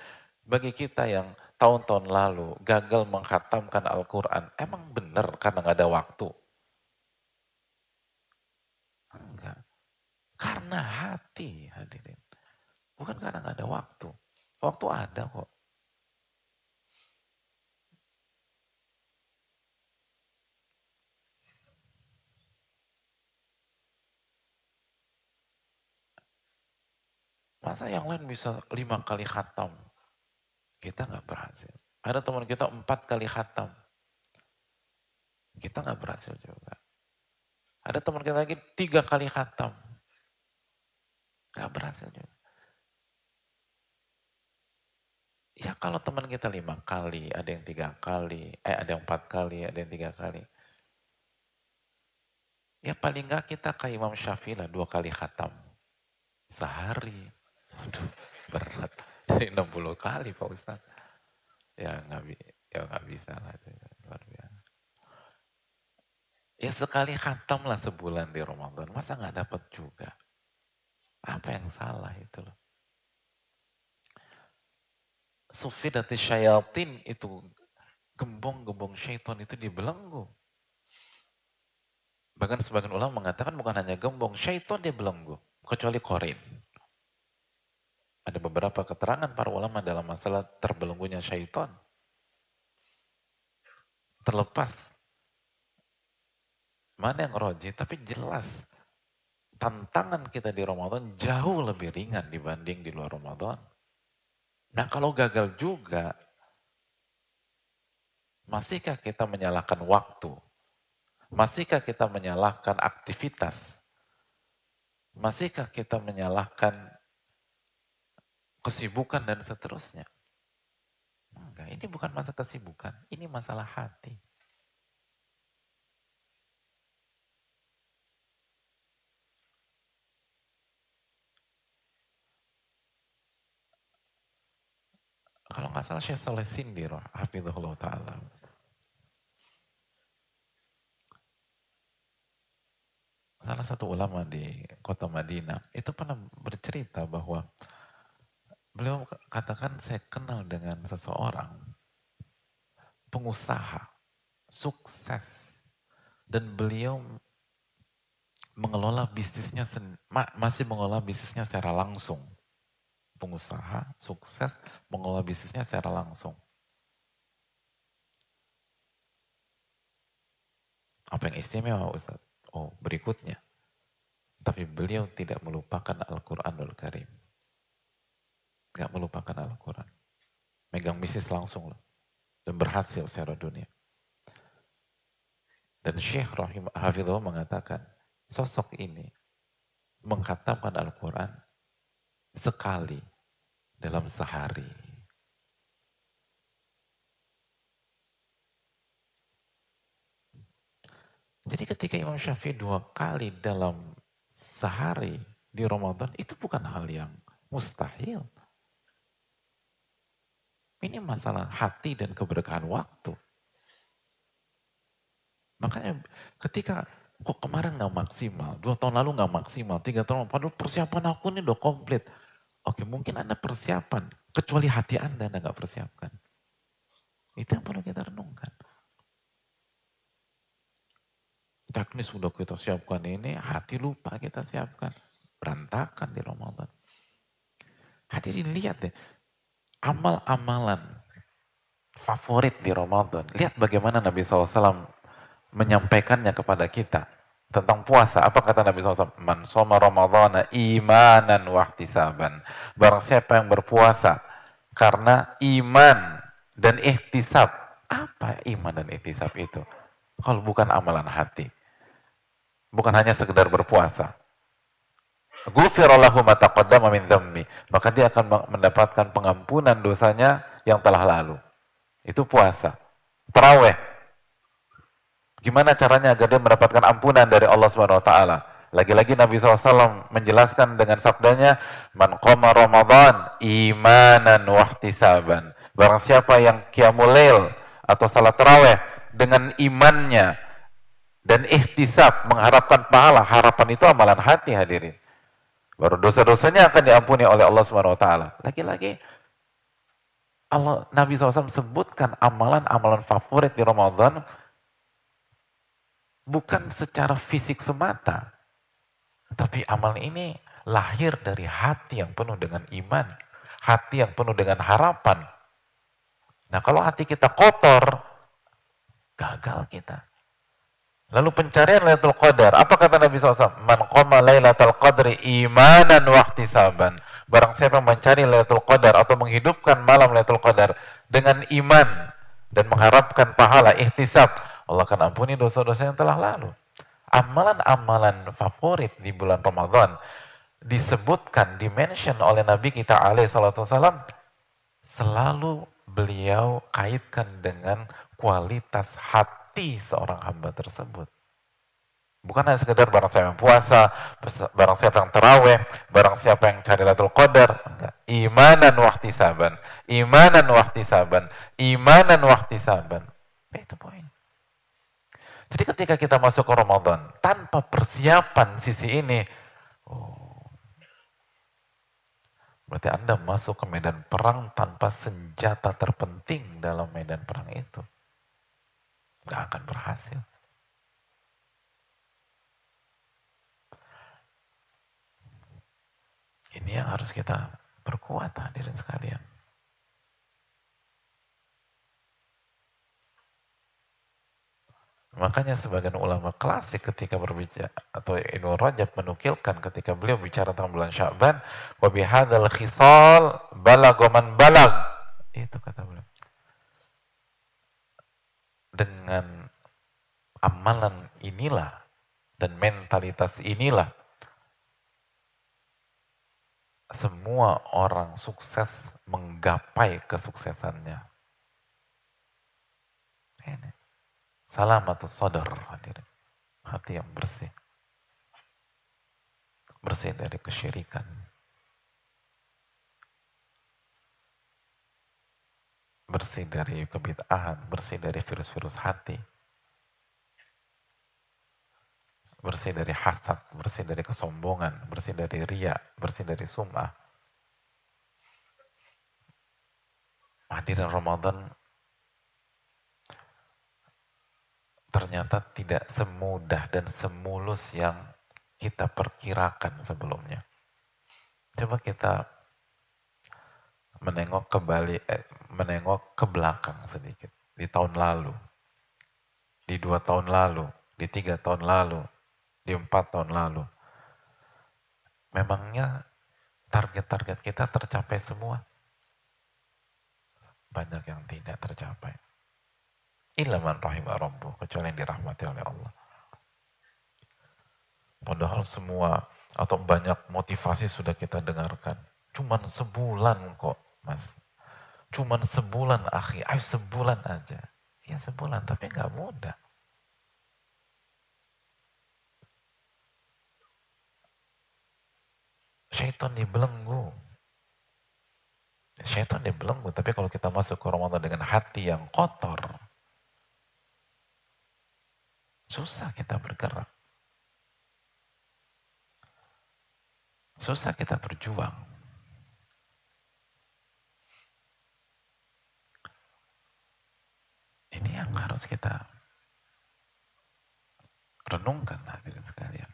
[SPEAKER 1] Bagi kita yang tahun-tahun lalu gagal menghatamkan Al-Quran, emang benar karena nggak ada waktu? Enggak. Karena hati hadirin. Bukan karena nggak ada waktu. Waktu ada kok. Masa yang lain bisa lima kali khatam? Kita nggak berhasil. Ada teman kita empat kali khatam. Kita nggak berhasil juga. Ada teman kita lagi tiga kali khatam. Nggak berhasil juga. Ya kalau teman kita lima kali, ada yang tiga kali, eh ada yang empat kali, ada yang tiga kali. Ya paling nggak kita kayak Imam Syafi'i lah dua kali khatam. Sehari, Aduh, berat. Dari 60 kali Pak Ustaz. Ya nggak ya nggak bisa lah. Luar biasa. Ya sekali khatam lah sebulan di Ramadan. Masa nggak dapat juga? Apa yang salah itu loh? Sufidati syayatin itu gembong-gembong syaitan itu dibelenggu. Bahkan sebagian ulama mengatakan bukan hanya gembong, syaitan dia belenggu. Kecuali korin. Ada beberapa keterangan para ulama dalam masalah terbelenggunya syaitan. Terlepas mana yang roji, tapi jelas tantangan kita di Ramadan jauh lebih ringan dibanding di luar Ramadan. Nah kalau gagal juga, masihkah kita menyalahkan waktu? Masihkah kita menyalahkan aktivitas? Masihkah kita menyalahkan kesibukan dan seterusnya. Enggak, ini bukan masalah kesibukan, ini masalah hati. Kalau nggak salah Syekh Saleh Sindir, Hafizullah Ta'ala. Salah satu ulama di kota Madinah itu pernah bercerita bahwa Beliau katakan saya kenal dengan seseorang, pengusaha, sukses, dan beliau mengelola bisnisnya, masih mengelola bisnisnya secara langsung. Pengusaha, sukses, mengelola bisnisnya secara langsung. Apa yang istimewa Ustaz? Oh berikutnya. Tapi beliau tidak melupakan Al-Quranul Karim. Gak melupakan Al-Quran. Megang bisnis langsung loh. Dan berhasil secara dunia. Dan Syekh Rahim Hafizullah mengatakan, sosok ini mengkhatamkan Al-Quran sekali dalam sehari. Jadi ketika Imam Syafi'i dua kali dalam sehari di Ramadan, itu bukan hal yang mustahil. Ini masalah hati dan keberkahan waktu. Makanya ketika kok kemarin nggak maksimal, dua tahun lalu nggak maksimal, tiga tahun, padahal persiapan aku ini udah komplit. Oke, mungkin Anda persiapan, kecuali hati Anda Anda nggak persiapkan. Itu yang perlu kita renungkan teknis sudah kita siapkan ini, hati lupa kita siapkan. Berantakan di Ramadan. Hadirin lihat deh, amal-amalan favorit di Ramadan. Lihat bagaimana Nabi SAW menyampaikannya kepada kita tentang puasa. Apa kata Nabi SAW? Man soma Ramadana imanan wahtisaban. Barang siapa yang berpuasa karena iman dan ihtisab. Apa iman dan ihtisab itu? Kalau bukan amalan hati. Bukan hanya sekedar berpuasa. Gufirallahu mataqaddama min dhammi. Maka dia akan mendapatkan pengampunan dosanya yang telah lalu. Itu puasa. Terawih. Gimana caranya agar dia mendapatkan ampunan dari Allah Subhanahu wa taala? Lagi-lagi Nabi SAW menjelaskan dengan sabdanya, Man qama Ramadan imanan wahtisaban. Barang siapa yang qiyamul atau salat terawih dengan imannya dan ihtisab mengharapkan pahala harapan itu amalan hati hadirin baru dosa-dosanya akan diampuni oleh Allah Subhanahu wa taala lagi-lagi Allah Nabi SAW sebutkan amalan-amalan favorit di Ramadan bukan secara fisik semata tapi amal ini lahir dari hati yang penuh dengan iman hati yang penuh dengan harapan nah kalau hati kita kotor gagal kita Lalu pencarian Lailatul Qadar. Apa kata Nabi SAW? Man qama Lailatul Qadri imanan wahtisaban. Barang siapa mencari Lailatul Qadar atau menghidupkan malam Lailatul Qadar dengan iman dan mengharapkan pahala ihtisab, Allah akan ampuni dosa-dosa yang telah lalu. Amalan-amalan favorit di bulan Ramadan disebutkan, dimention oleh Nabi kita alaihi salatu wasallam selalu beliau kaitkan dengan kualitas hati seorang hamba tersebut. Bukan hanya sekedar barang siapa yang puasa, barang siapa yang terawih, barang siapa yang cari latul qadar. Enggak. Imanan wahtisaban. Imanan wahtisaban. Imanan wahtisaban. Nah, itu poin. Jadi ketika kita masuk ke Ramadan, tanpa persiapan sisi ini, oh, berarti Anda masuk ke medan perang tanpa senjata terpenting dalam medan perang itu. Gak akan berhasil. Ini yang harus kita perkuat hadirin sekalian. Makanya sebagian ulama klasik ketika berbicara atau Ibnu Rajab menukilkan ketika beliau bicara tentang bulan Sya'ban, wa bihadzal khisal balagoman balag. Itu kata beliau dengan amalan inilah dan mentalitas inilah semua orang sukses menggapai kesuksesannya. Ini. Salamatus sadar hadirin. Hati yang bersih. Bersih dari kesyirikan. bersih dari kebitahan, bersih dari virus-virus hati, bersih dari hasad, bersih dari kesombongan, bersih dari ria, bersih dari sumah. Hadirin Ramadan ternyata tidak semudah dan semulus yang kita perkirakan sebelumnya. Coba kita menengok kembali, eh, menengok ke belakang sedikit. Di tahun lalu, di dua tahun lalu, di tiga tahun lalu, di empat tahun lalu. Memangnya target-target kita tercapai semua? Banyak yang tidak tercapai. Ilaman rahimah rabbu, kecuali yang dirahmati oleh Allah. Padahal semua atau banyak motivasi sudah kita dengarkan. Cuman sebulan kok, Mas. Cuman sebulan, akhi. Ayo sebulan aja. Ya sebulan, tapi nggak mudah. Syaitan dibelenggu. Syaitan dibelenggu, tapi kalau kita masuk ke Ramadan dengan hati yang kotor, susah kita bergerak. Susah kita berjuang. Ini yang harus kita renungkan hadirin sekalian.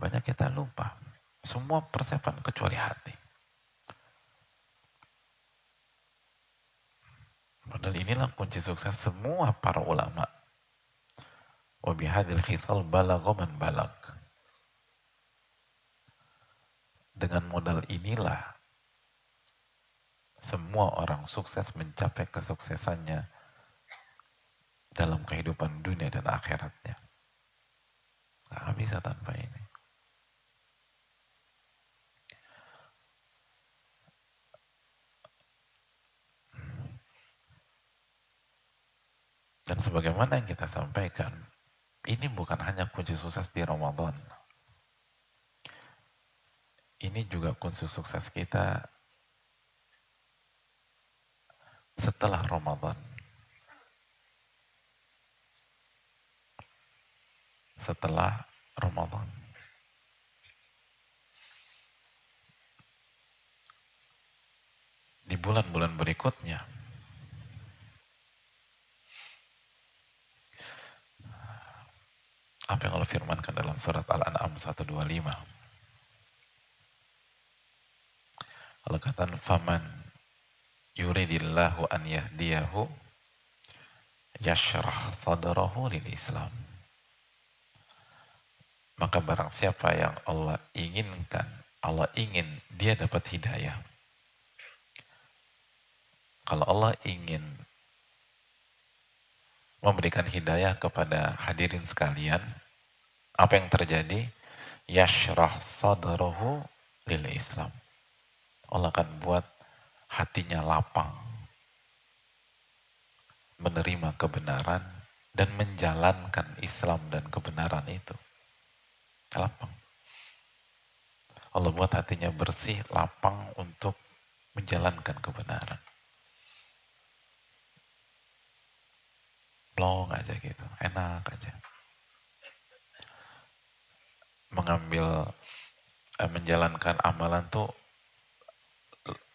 [SPEAKER 1] Banyak kita lupa. Semua persiapan kecuali hati. Padahal inilah kunci sukses semua para ulama. Wabihadil khisal balagoman balag. Dengan modal inilah semua orang sukses mencapai kesuksesannya dalam kehidupan dunia dan akhiratnya. Gak bisa tanpa ini. Dan sebagaimana yang kita sampaikan, ini bukan hanya kunci sukses di Ramadan. Ini juga kunci sukses kita setelah Ramadan. Setelah Ramadan. Di bulan-bulan berikutnya, apa yang Allah firmankan dalam surat Al-An'am 125. Allah kata, "Faman yuridillahu an yahdiyahu yashrah sadrahu lil Islam. Maka barang siapa yang Allah inginkan, Allah ingin dia dapat hidayah. Kalau Allah ingin memberikan hidayah kepada hadirin sekalian, apa yang terjadi? Yashrah sadrahu lil Islam. Allah akan buat hatinya lapang menerima kebenaran dan menjalankan Islam dan kebenaran itu. Lapang. Allah buat hatinya bersih, lapang untuk menjalankan kebenaran. Plong aja gitu, enak aja. Mengambil, eh, menjalankan amalan tuh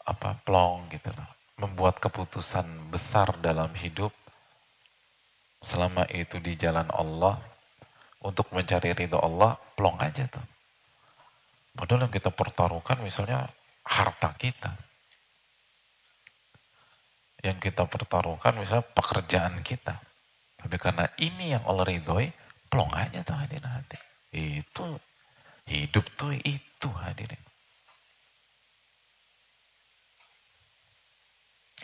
[SPEAKER 1] apa plong gitu loh. Membuat keputusan besar dalam hidup selama itu di jalan Allah untuk mencari ridho Allah, plong aja tuh. Padahal yang kita pertaruhkan misalnya harta kita. Yang kita pertaruhkan misalnya pekerjaan kita. Tapi karena ini yang Allah ridhoi, plong aja tuh hadirin hati. Itu hidup tuh itu hadirin.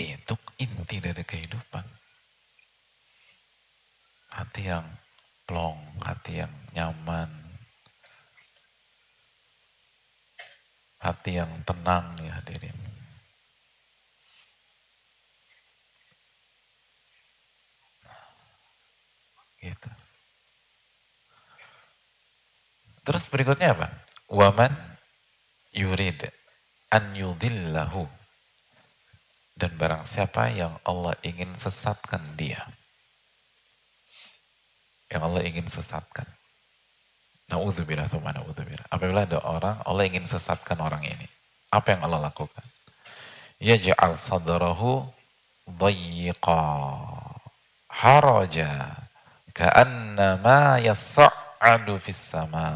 [SPEAKER 1] Itu inti dari kehidupan. Hati yang plong, hati yang nyaman, hati yang tenang ya hadirin. Gitu. Terus berikutnya apa? Waman yurid an yudillahu dan barang siapa yang Allah ingin sesatkan dia. Yang Allah ingin sesatkan. Na'udzubillah thumma na'udzubillah. Apabila ada orang, Allah ingin sesatkan orang ini. Apa yang Allah lakukan? Yaj'al sadrahu dayyiqa haraja ka'annama yas'adu fis sama.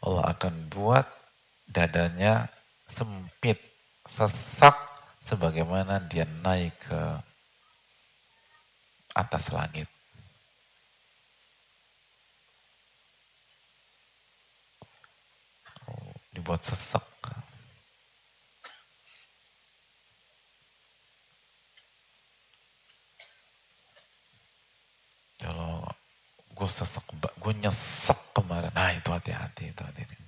[SPEAKER 1] Allah akan buat dadanya sempit, sesak sebagaimana dia naik ke atas langit. Dibuat sesek. Kalau gue sesek, gue nyesek kemarin. Nah itu hati-hati itu hadirin.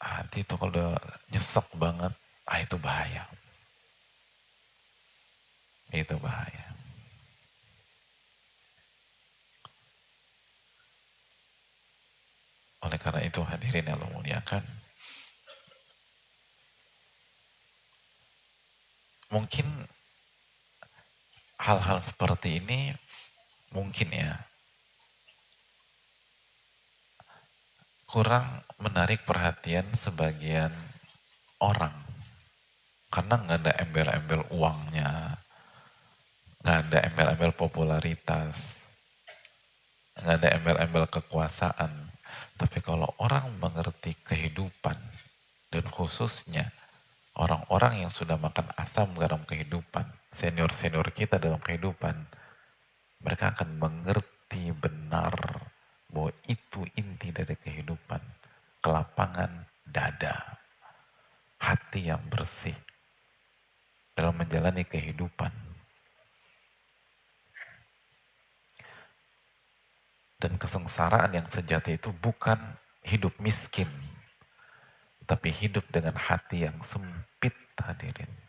[SPEAKER 1] Hati itu kalau udah nyesek banget, ah itu bahaya. Itu bahaya. Oleh karena itu hadirin yang Allah muliakan, mungkin hal-hal seperti ini mungkin ya kurang menarik perhatian sebagian orang. Karena nggak ada embel-embel uangnya nggak ada embel-embel popularitas nggak ada embel-embel kekuasaan. Tapi kalau orang mengerti kehidupan dan khususnya orang-orang yang sudah makan asam dalam kehidupan, senior-senior kita dalam kehidupan, mereka akan mengerti benar bahwa itu inti dari kehidupan. Kelapangan dada, hati yang bersih dalam menjalani kehidupan. Dan kesengsaraan yang sejati itu bukan hidup miskin, tapi hidup dengan hati yang sempit hadirin.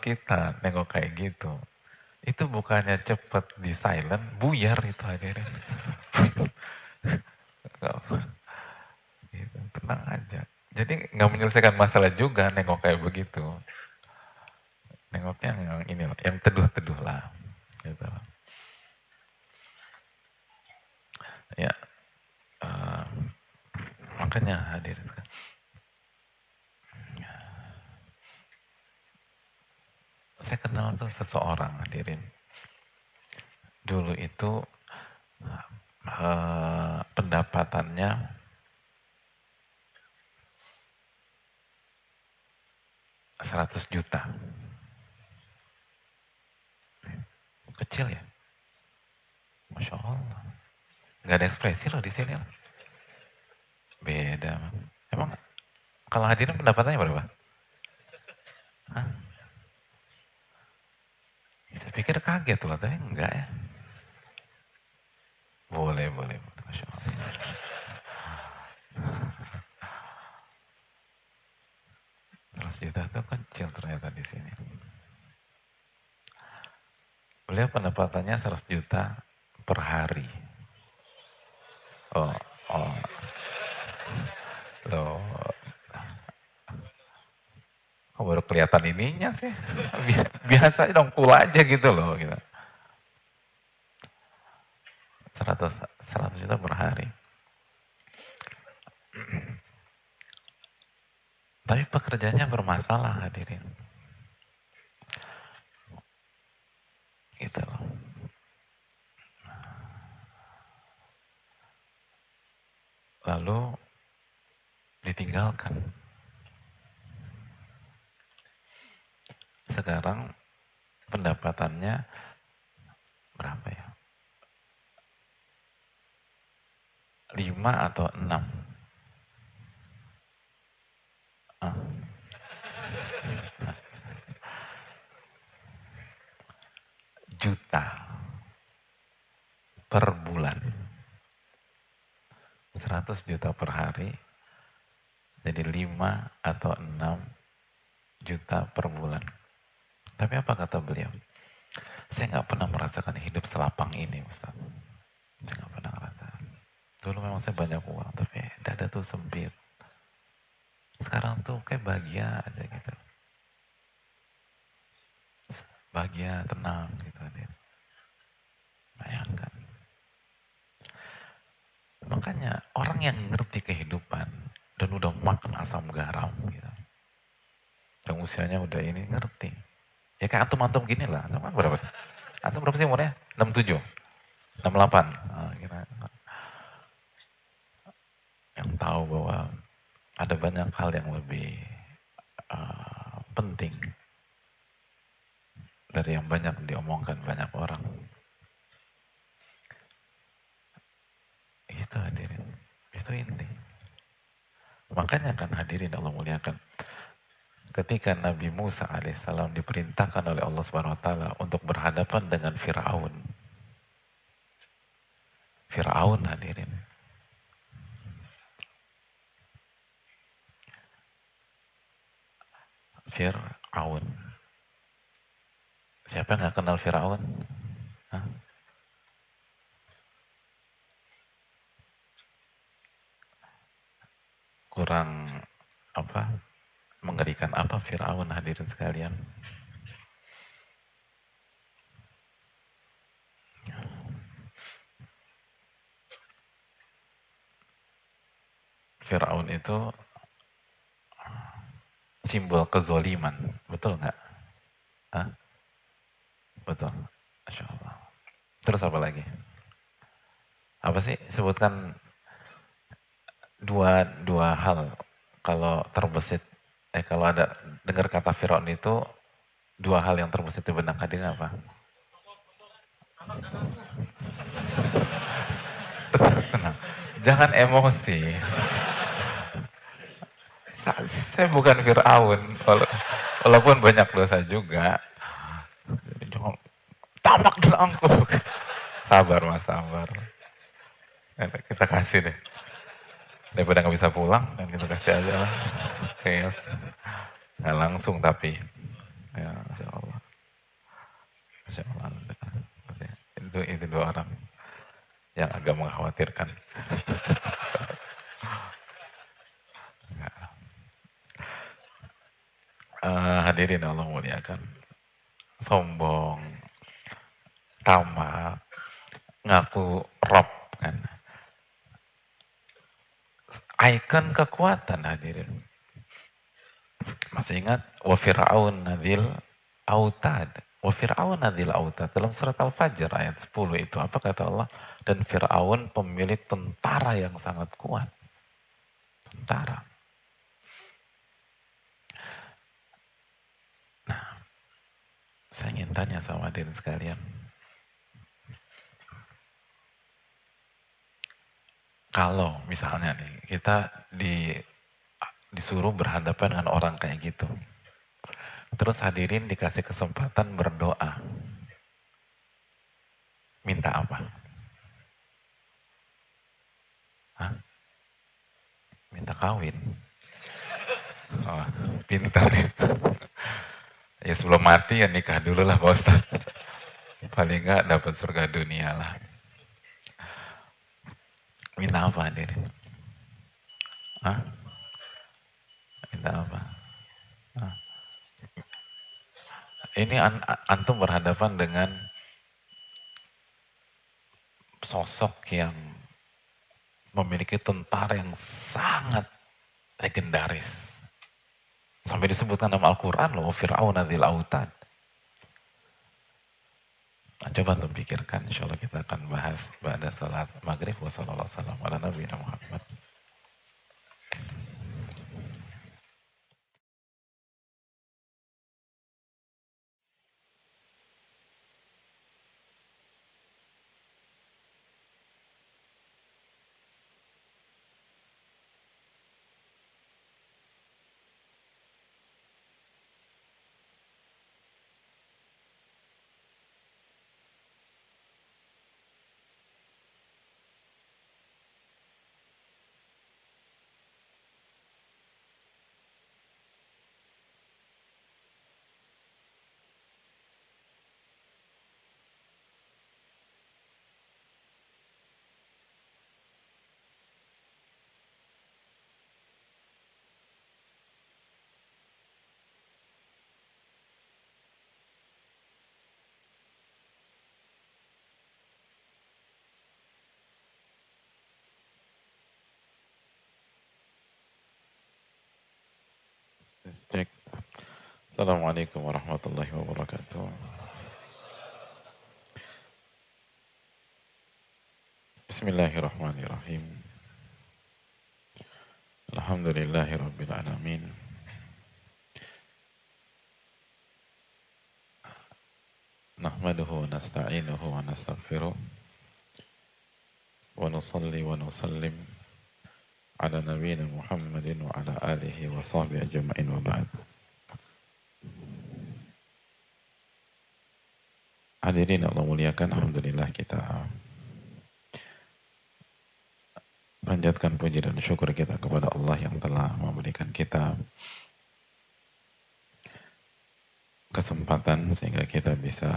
[SPEAKER 1] Kita nengok kayak gitu, itu bukannya cepet di silent, buyar itu akhirnya. gitu, tenang aja. Jadi nggak menyelesaikan masalah juga nengok kayak begitu. Nengoknya yang ini yang teduh-teduh lah. Gitu. Ya, uh, makanya hadir. saya kenal tuh seseorang hadirin. Dulu itu uh, pendapatannya seratus juta. Kecil ya? Masya Allah. Gak ada ekspresi loh di sini. Beda. Emang kalau hadirin pendapatannya berapa? Hah? Saya pikir kaget tuh, tapi enggak ya. Boleh, boleh. Masya Allah. Terus juta itu kecil ternyata di sini. Beliau pendapatannya 100 juta per hari. Oh, oh. Loh, Kok baru kelihatan ininya sih? Biasa dong cool aja gitu loh. Gitu. 100, 100 juta per hari. Tapi pekerjaannya bermasalah hadirin. Gitu loh. Lalu ditinggalkan. Sekarang pendapatannya berapa ya? Lima atau enam? Ah. Juta per bulan. 100 juta per hari. Jadi 5 atau 6 juta per bulan. Tapi apa kata beliau? Saya nggak pernah merasakan hidup selapang ini, Ustaz. Saya nggak pernah ngerasakan. Dulu memang saya banyak uang, tapi dada tuh sempit. Sekarang tuh kayak bahagia aja gitu. Bahagia, tenang gitu. Bayangkan. Makanya orang yang ngerti kehidupan dan udah makan asam garam gitu. Yang usianya udah ini ngerti. Ya kayak antum-antum gini lah. Antum kan berapa? Antum berapa sih umurnya? 67? 68? Nah, kira. Yang tahu bahwa ada banyak hal yang lebih uh, penting dari yang banyak diomongkan banyak orang. Itu hadirin. Itu inti. Makanya kan hadirin Allah muliakan. Ketika Nabi Musa alaihissalam diperintahkan oleh Allah Subhanahu wa taala untuk berhadapan dengan Firaun. Firaun hadirin. Fir'aun. Siapa yang gak kenal Fir'aun? kurang apa mengerikan apa Fir'aun hadirin sekalian Fir'aun itu simbol kezoliman betul nggak? Betul Masya Allah terus apa lagi? apa sih sebutkan dua dua hal kalau terbesit eh kalau ada dengar kata Firaun itu dua hal yang terbesit di benak hadirin apa? Jangan emosi. Saya bukan Fir'aun, walaupun banyak dosa juga. Jangan tamak dan. Sabar mas, sabar. Kita kasih deh daripada nggak bisa pulang dan kita kasih aja lah. Chaos nggak langsung tapi. Ya masya Allah. Masya Allah itu itu dua orang yang agak mengkhawatirkan. Uh, hadirin Allah muliakan. Sombong tamak ngaku rob kan ikon kekuatan hadirin. Masih ingat wa fir'aun nadil autad. Wa fir'aun nadil autad. Dalam surat Al-Fajr ayat 10 itu apa kata Allah? Dan Fir'aun pemilik tentara yang sangat kuat. Tentara. Nah, saya ingin tanya sama hadirin sekalian. Kalau misalnya nih, kita di, disuruh berhadapan dengan orang kayak gitu. Terus hadirin dikasih kesempatan berdoa. Minta apa? Hah? Minta kawin. Oh, pintar ya. ya sebelum mati ya nikah dulu lah Ustaz. Paling enggak dapat surga dunia lah. Minta apa hadir? Hah? Minta apa? Hah? Ini an antum berhadapan dengan sosok yang memiliki tentara yang sangat legendaris. Sampai disebutkan dalam Al-Quran loh, Fir'aun adil autad. Nah, coba untuk pikirkan, insya Allah kita akan bahas pada salat maghrib. Wassalamualaikum warahmatullahi wabarakatuh. Cek. Assalamualaikum warahmatullahi wabarakatuh. Bismillahirrahmanirrahim. Alhamdulillahi rabbil alamin. Nahmaduhu wa nasta'inuhu wa nastaghfiruh. Wa nusalli wa nusallim wa ala alihi wa sahbihi ajma'in wa ba'd. Hadirin Allah muliakan, Alhamdulillah kita panjatkan puji dan syukur kita kepada Allah yang telah memberikan kita kesempatan sehingga kita bisa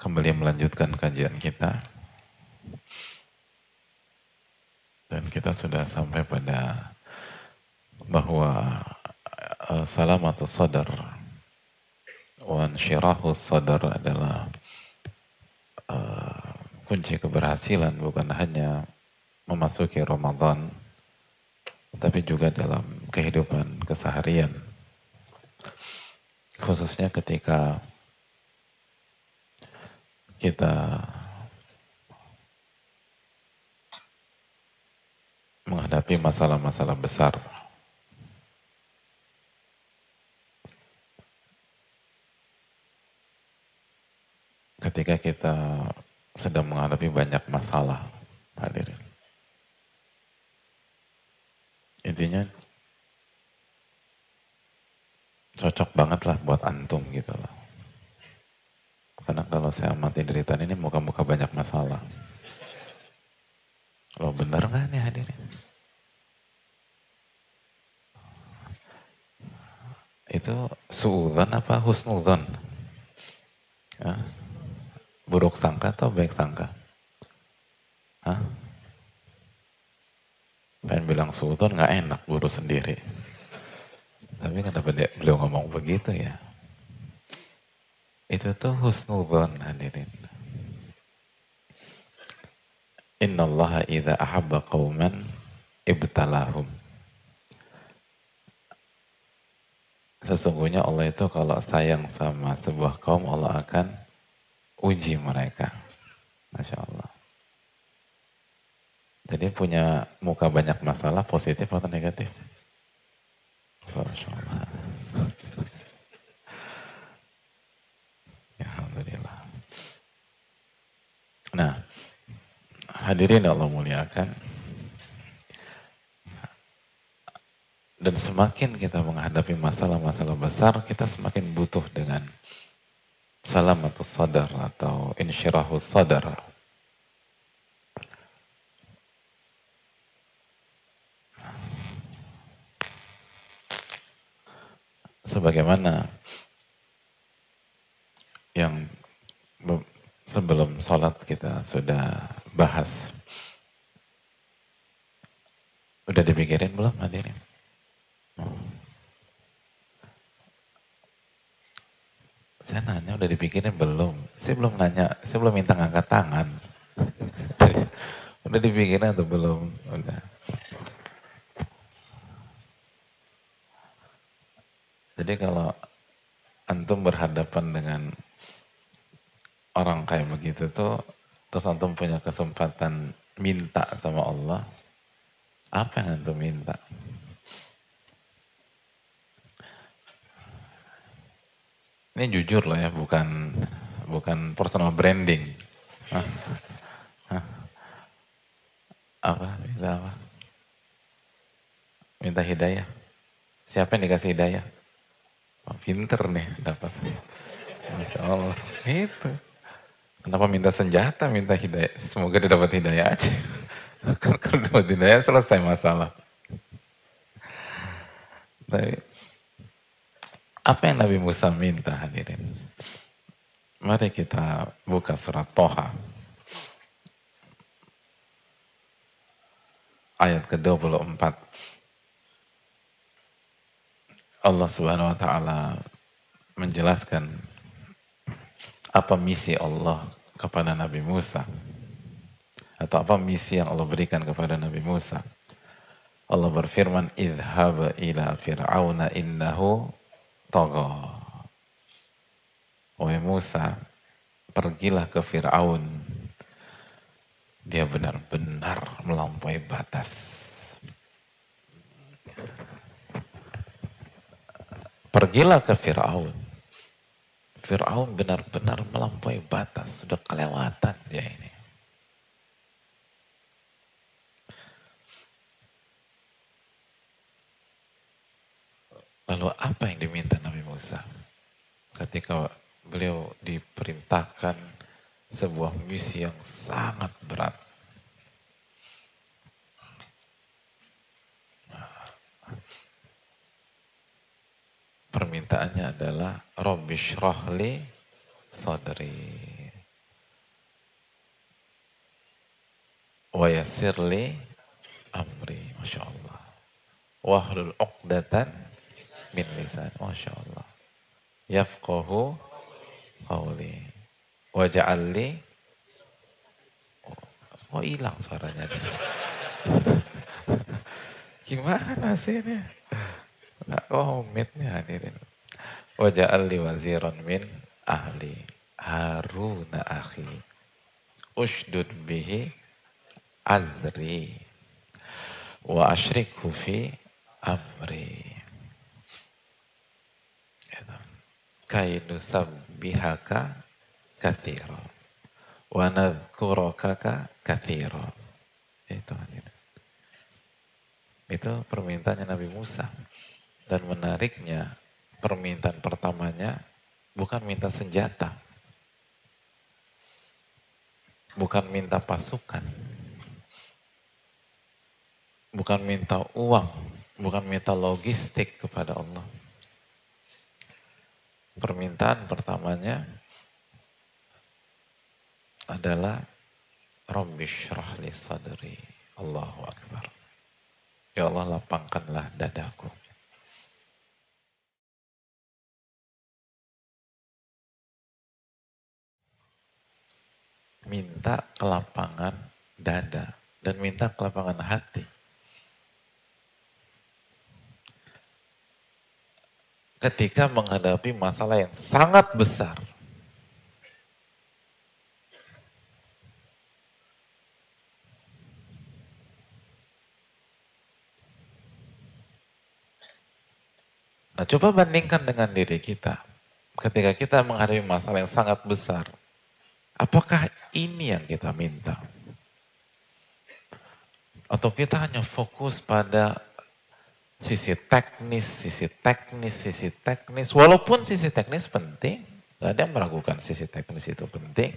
[SPEAKER 1] kembali melanjutkan kajian kita. Dan kita sudah sampai pada bahwa uh, salamatus sadar wan syirahus sadar adalah uh, kunci keberhasilan bukan hanya memasuki Ramadan tapi juga dalam kehidupan keseharian khususnya ketika kita menghadapi masalah-masalah besar. Ketika kita sedang menghadapi banyak masalah, hadirin. Intinya cocok banget lah buat antum gitu loh. Karena kalau saya mati derita ini muka-muka banyak masalah. Lo benar nggak nih hadirin? Itu suudon apa husnudon? Ya? Buruk sangka atau baik sangka? Hah? Pengen bilang suudon nggak enak buru sendiri. Tapi kenapa dia, beliau ngomong begitu ya? Itu tuh husnudon hadirin. Inna Allah idha ahabba qawman ibtalahum. Sesungguhnya Allah itu kalau sayang sama sebuah kaum, Allah akan uji mereka. Masya Allah. Jadi punya muka banyak masalah, positif atau negatif? Masya Allah. Alhamdulillah. Nah, hadirin Allah muliakan. Dan semakin kita menghadapi masalah-masalah besar, kita semakin butuh dengan salamatus sadar atau insyirahus sadar. Sebagaimana yang sebelum sholat kita sudah bahas. Udah dipikirin belum hadirin? Saya nanya udah dipikirin belum? Saya belum nanya, saya belum minta ngangkat tangan. udah dipikirin atau belum? Udah. Jadi kalau antum berhadapan dengan orang kayak begitu tuh terus antum punya kesempatan minta sama Allah apa yang antum minta? Ini jujur loh ya bukan bukan personal branding. Apa? Minta apa? Minta hidayah. Siapa yang dikasih hidayah? Pinter nih dapat. Masya Allah. Itu Kenapa minta senjata, minta hidayah? Semoga dia dapat hidayah aja. Kalau dapat hidayah selesai masalah. Tapi, apa yang Nabi Musa minta hadirin? Mari kita buka surat Toha. Ayat ke-24. Allah subhanahu wa ta'ala menjelaskan apa misi Allah kepada Nabi Musa? Atau apa misi yang Allah berikan kepada Nabi Musa? Allah berfirman, "Idhhab ila fir'auna innahu tagha." Wahai Musa, pergilah ke Fir'aun. Dia benar-benar melampaui batas. Pergilah ke Fir'aun. Fir'aun benar-benar melampaui batas. Sudah kelewatan dia ini. Lalu apa yang diminta Nabi Musa? Ketika beliau diperintahkan sebuah misi yang sangat berat. Permintaannya adalah Rabbish rohli sadri wa yassirli amri Masya Allah wahlul uqdatan min lisan. Masya Allah. Yafqahu qawli. Waja'alli. Oh hilang suaranya. Gimana sih ini? Komit nih hadirin. Waja'alli waziran min ahli. Haruna akhi. Ushdud bihi azri. Wa ashrikhu fi amri. kainu sabbihaka kathiro wa nadhkuraka kathiro itu itu permintaannya Nabi Musa dan menariknya permintaan pertamanya bukan minta senjata bukan minta pasukan bukan minta uang bukan minta logistik kepada Allah permintaan pertamanya adalah Rabbish rahli sadri. Allahu Akbar. Ya Allah lapangkanlah dadaku. Minta kelapangan dada dan minta kelapangan hati. ketika menghadapi masalah yang sangat besar. Nah, coba bandingkan dengan diri kita. Ketika kita menghadapi masalah yang sangat besar, apakah ini yang kita minta? Atau kita hanya fokus pada sisi teknis, sisi teknis, sisi teknis. Walaupun sisi teknis penting, gak ada yang meragukan sisi teknis itu penting.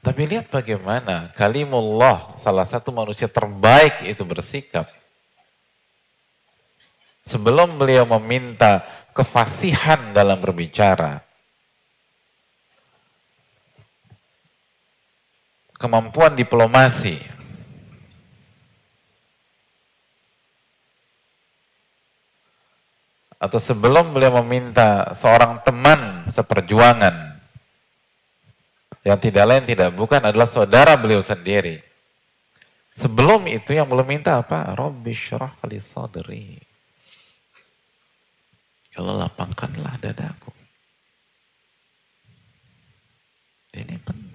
[SPEAKER 1] Tapi lihat bagaimana kalimullah, salah satu manusia terbaik itu bersikap. Sebelum beliau meminta kefasihan dalam berbicara, kemampuan diplomasi, atau sebelum beliau meminta seorang teman seperjuangan yang tidak lain tidak bukan adalah saudara beliau sendiri. Sebelum itu yang belum minta apa? Robbi syurah kali sadri. Kalau lapangkanlah dadaku. Ini penting.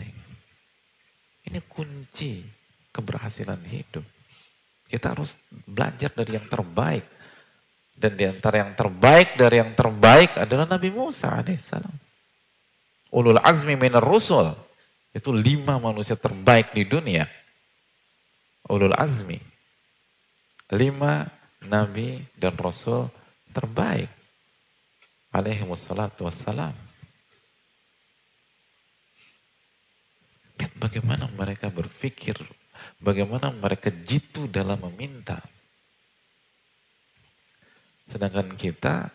[SPEAKER 1] Ini kunci keberhasilan hidup. Kita harus belajar dari yang terbaik dan di antara yang terbaik dari yang terbaik adalah Nabi Musa alaihissalam. Ulul azmi minar rusul. Itu lima manusia terbaik di dunia. Ulul azmi. Lima nabi dan rasul terbaik. Alaihi wassalatu wassalam. Lihat bagaimana mereka berpikir, bagaimana mereka jitu dalam meminta. Sedangkan kita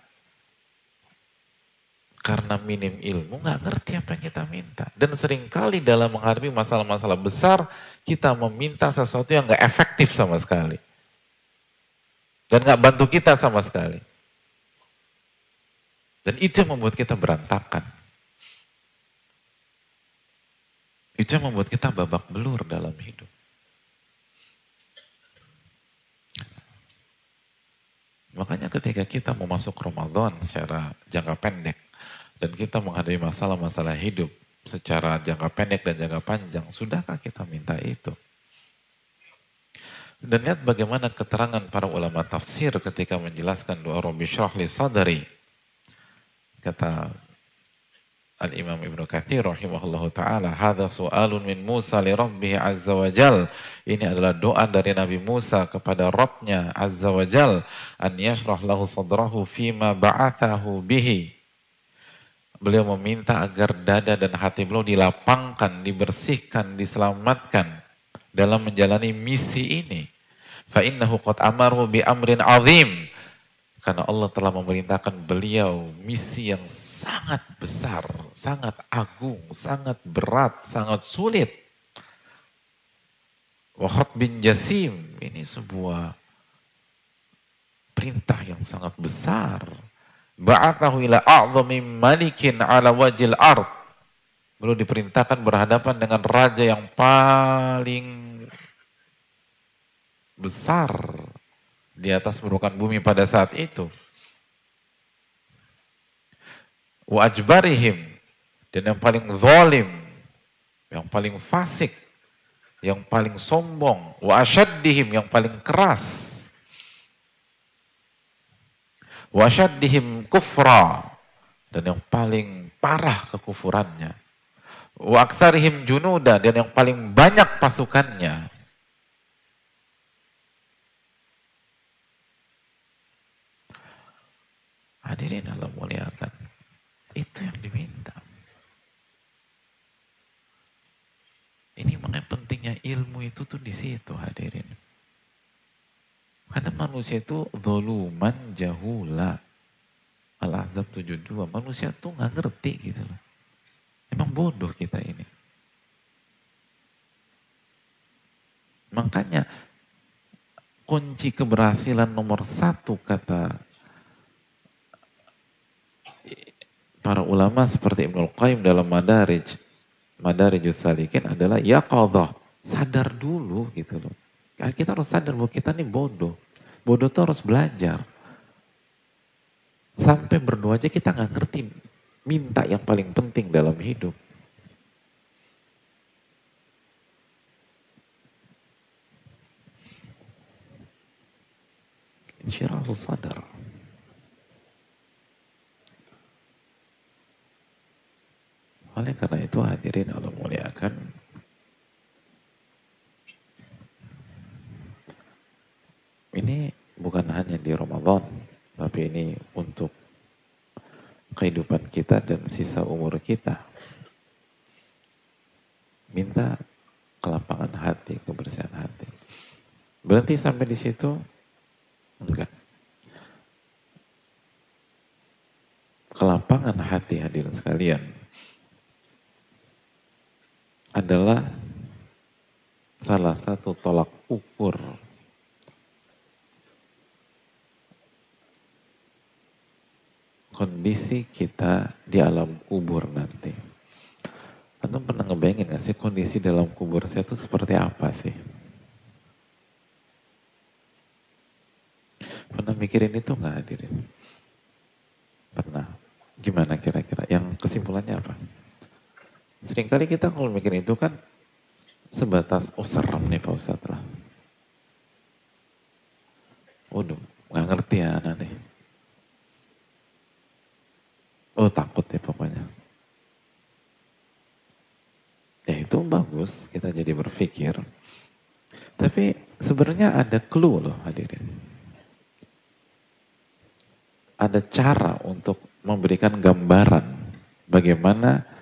[SPEAKER 1] karena minim ilmu nggak ngerti apa yang kita minta. Dan sering kali dalam menghadapi masalah-masalah besar kita meminta sesuatu yang nggak efektif sama sekali. Dan nggak bantu kita sama sekali. Dan itu yang membuat kita berantakan. Itu yang membuat kita babak belur dalam hidup. Makanya ketika kita mau masuk Ramadan secara jangka pendek dan kita menghadapi masalah-masalah hidup secara jangka pendek dan jangka panjang, sudahkah kita minta itu? Dan lihat bagaimana keterangan para ulama tafsir ketika menjelaskan doa Rabbi syrah li sadari. Kata Al-Imam Ibnu Kathir rahimahullahu taala, "Hadza su'alun min Musa li rabbih azza wa jal." Ini adalah doa dari Nabi Musa kepada Rabbnya azza wa jal, an yashrah lahu sadrahu fima ba'athahu bihi. Beliau meminta agar dada dan hati beliau dilapangkan, dibersihkan, diselamatkan dalam menjalani misi ini. Fa innahu qad amaru bi amrin azim karena Allah telah memerintahkan beliau misi yang sangat besar, sangat agung, sangat berat, sangat sulit. Wahab bin Jasim, ini sebuah perintah yang sangat besar. Ba'atahu ila a'zami malikin ala wajil ard. Beliau diperintahkan berhadapan dengan raja yang paling besar di atas permukaan bumi pada saat itu. Wa ajbarihim dan yang paling zalim, yang paling fasik, yang paling sombong, wa yang paling keras. Wa kufra dan yang paling parah kekufurannya. Wa aktsarihim junuda dan yang paling banyak pasukannya. Hadirin Allah muliakan. Itu yang diminta. Ini makanya pentingnya ilmu itu tuh di situ hadirin. Karena manusia itu doluman jahula. Al-Ahzab 72. Manusia tuh nggak ngerti gitu loh. Emang bodoh kita ini. Makanya kunci keberhasilan nomor satu kata para ulama seperti Ibnul Qayyim dalam Madarij, Madarijus Salikin adalah ya qadah, sadar dulu gitu loh. Kita harus sadar bahwa kita ini bodoh. Bodoh tuh harus belajar. Sampai berdoa aja kita nggak ngerti minta yang paling penting dalam hidup. Insyaallah sadar. Oleh karena itu hadirin Allah muliakan. Ini bukan hanya di Ramadan, tapi ini untuk kehidupan kita dan sisa umur kita. Minta kelapangan hati, kebersihan hati. Berhenti sampai di situ? Enggak. Kelapangan hati hadirin sekalian adalah salah satu tolak ukur kondisi kita di alam kubur nanti. Anda pernah ngebayangin gak sih kondisi dalam kubur saya itu seperti apa sih? Pernah mikirin itu nggak hadirin? Pernah. Gimana kira-kira? Yang kesimpulannya apa? Seringkali kita kalau mikir itu kan sebatas, oh serem nih Pak Ustadz lah. Waduh, nggak ngerti ya anak nih. Oh takut ya pokoknya. Ya itu bagus, kita jadi berpikir. Tapi sebenarnya ada clue loh hadirin. Ada cara untuk memberikan gambaran bagaimana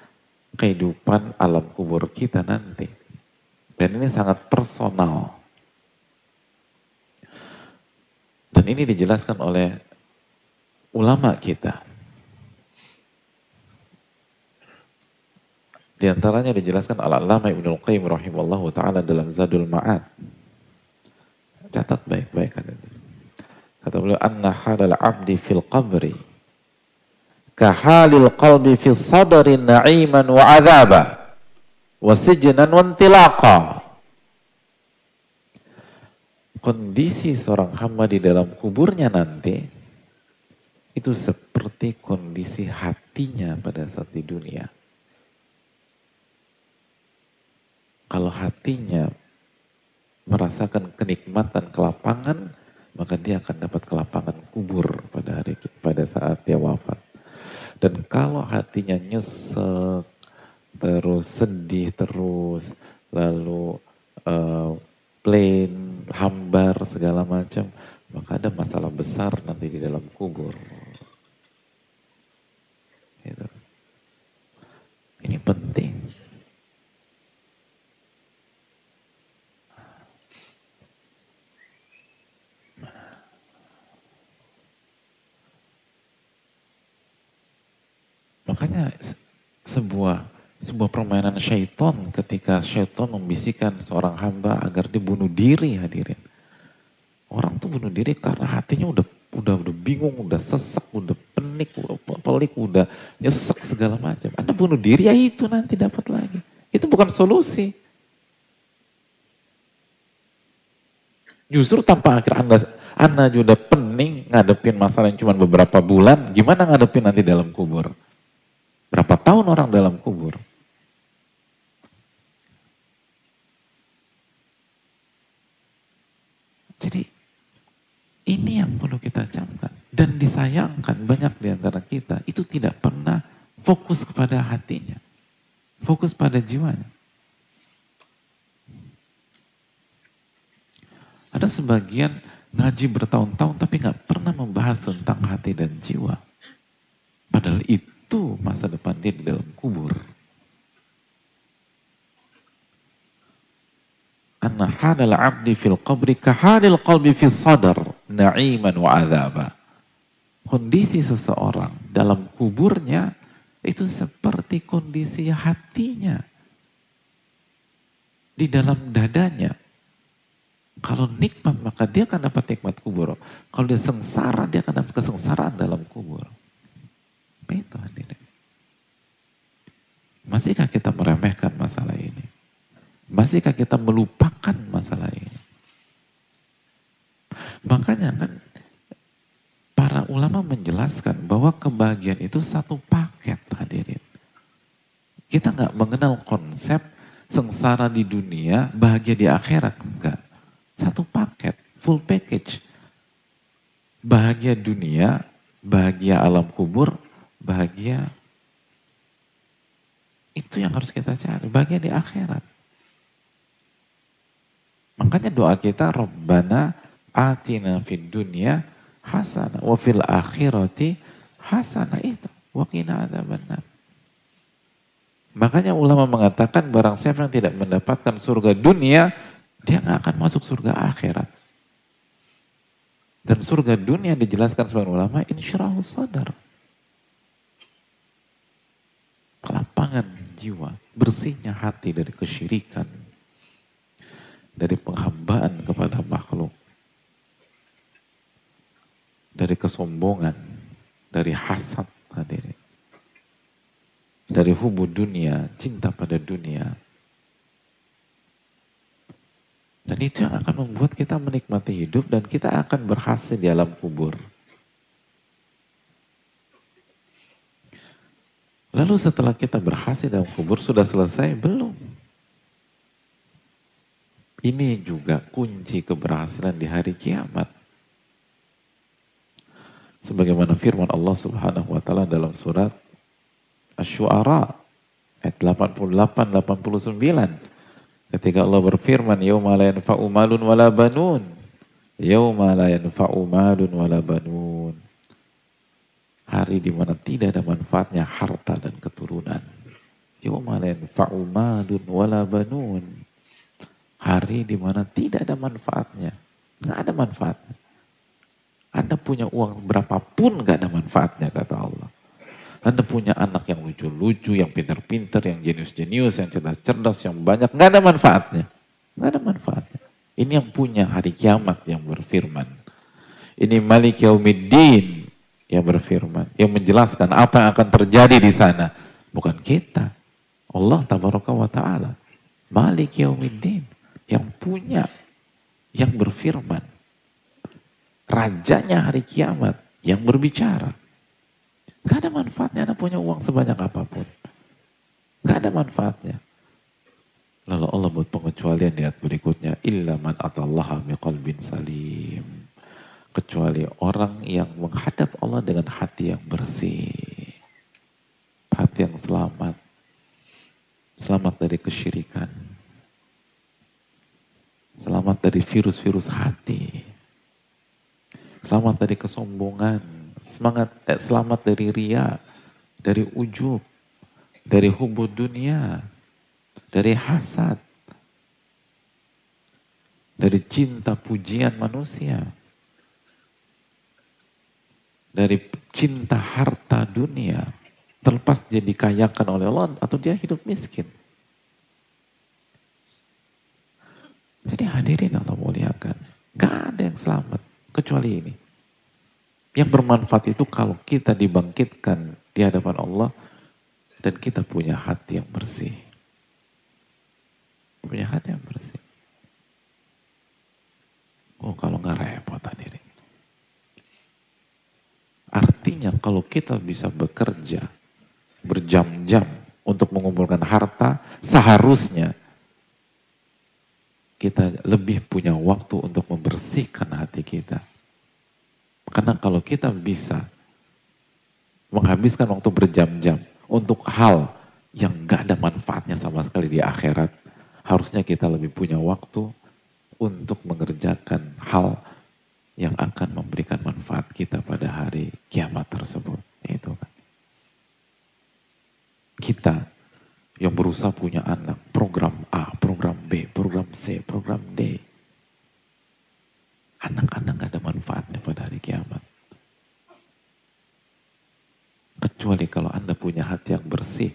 [SPEAKER 1] kehidupan alam kubur kita nanti. Dan ini sangat personal. Dan ini dijelaskan oleh ulama kita. Di antaranya dijelaskan al-alama Ibnu Qayyim rahimahullah taala dalam Zadul Ma'ad. Catat baik-baik kan. Kata beliau anna halal abdi fil qabri kahalil qalbi fi sadri na'iman wa azaba. wasijnan wantilaqa. Kondisi seorang hamba di dalam kuburnya nanti itu seperti kondisi hatinya pada saat di dunia. Kalau hatinya merasakan kenikmatan kelapangan, maka dia akan dapat kelapangan kubur pada hari pada saat dia wafat. Dan kalau hatinya nyesek, terus sedih terus, lalu uh, plain, hambar segala macam, maka ada masalah besar nanti di dalam kubur. Gitu. Ini penting. Makanya sebuah sebuah permainan syaitan ketika syaitan membisikkan seorang hamba agar dibunuh diri hadirin. Orang tuh bunuh diri karena hatinya udah udah udah bingung, udah sesak, udah penik, pelik, udah nyesek segala macam. Anda bunuh diri ya itu nanti dapat lagi. Itu bukan solusi. Justru tanpa akhir Anda Anda juga pening ngadepin masalah yang cuma beberapa bulan, gimana ngadepin nanti dalam kubur? Berapa tahun orang dalam kubur? Jadi ini yang perlu kita camkan. Dan disayangkan banyak di antara kita itu tidak pernah fokus kepada hatinya. Fokus pada jiwanya. Ada sebagian ngaji bertahun-tahun tapi nggak pernah membahas tentang hati dan jiwa. Padahal itu itu masa depan dia di dalam kubur. Anna hadal abdi fil qabri kahadil qalbi fil sadar na'iman wa azaba. Kondisi seseorang dalam kuburnya itu seperti kondisi hatinya di dalam dadanya. Kalau nikmat maka dia akan dapat nikmat kubur. Kalau dia sengsara dia akan dapat kesengsaraan dalam kubur. Itu hadirin. Masihkah kita meremehkan masalah ini? Masihkah kita melupakan masalah ini? Makanya kan para ulama menjelaskan bahwa kebahagiaan itu satu paket hadirin. Kita nggak mengenal konsep sengsara di dunia, bahagia di akhirat. Enggak. Satu paket, full package. Bahagia dunia, bahagia alam kubur, bahagia itu yang harus kita cari, bahagia di akhirat. Makanya doa kita Rabbana atina fid dunya hasanah wa fil akhirati hasanah itu wa qina. Makanya ulama mengatakan barang siapa yang tidak mendapatkan surga dunia, dia nggak akan masuk surga akhirat. Dan surga dunia dijelaskan sebagai ulama insyaallah sadar kelapangan jiwa, bersihnya hati dari kesyirikan, dari penghambaan kepada makhluk, dari kesombongan, dari hasad hadirin. Dari hubu dunia, cinta pada dunia. Dan itu yang akan membuat kita menikmati hidup dan kita akan berhasil di alam kubur. Lalu setelah kita berhasil dalam kubur sudah selesai? Belum. Ini juga kunci keberhasilan di hari kiamat. Sebagaimana firman Allah Subhanahu wa taala dalam surat Asy-Syu'ara ayat 88 89 ketika Allah berfirman yauma la yanfa'u malun wala banun yauma la yanfa'u malun wala banun Hari di mana tidak ada manfaatnya harta dan keturunan. Malun wala banun. Hari di mana tidak ada manfaatnya. Nggak ada manfaatnya. Anda punya uang berapapun nggak ada manfaatnya kata Allah. Anda punya anak yang lucu-lucu, yang pintar-pintar, yang jenius-jenius, yang cerdas-cerdas, yang banyak. Nggak ada manfaatnya. Nggak ada manfaatnya. Ini yang punya hari kiamat yang berfirman. Ini Malik Yaumiddin yang berfirman, yang menjelaskan apa yang akan terjadi di sana. Bukan kita. Allah tabaraka wa ta'ala. Malik yaumiddin. Yang punya, yang berfirman. Rajanya hari kiamat, yang berbicara. Gak ada manfaatnya Anda punya uang sebanyak apa pun. Gak ada manfaatnya. Lalu Allah buat pengecualian di ayat berikutnya. Illa man atallaha miqalbin salim. Kecuali orang yang menghadap Allah dengan hati yang bersih. Hati yang selamat. Selamat dari kesyirikan. Selamat dari virus-virus hati. Selamat dari kesombongan. Semangat, eh, selamat dari ria, dari ujub, dari hubud dunia, dari hasad, dari cinta pujian manusia, dari cinta harta dunia, terlepas dia dikayakan oleh Allah atau dia hidup miskin. Jadi hadirin Allah muliakan. Gak ada yang selamat kecuali ini. Yang bermanfaat itu kalau kita dibangkitkan di hadapan Allah dan kita punya hati yang bersih punya hati yang bersih. Oh kalau nggak repot hadirin. Artinya kalau kita bisa bekerja berjam-jam untuk mengumpulkan harta, seharusnya kita lebih punya waktu untuk membersihkan hati kita. Karena kalau kita bisa menghabiskan waktu berjam-jam untuk hal yang gak ada manfaatnya sama sekali di akhirat, harusnya kita lebih punya waktu untuk mengerjakan hal yang akan memberikan manfaat kita pada hari kiamat tersebut. Itu kan. Kita yang berusaha punya anak, program A, program B, program C, program D. Anak-anak gak ada manfaatnya pada hari kiamat. Kecuali kalau Anda punya hati yang bersih,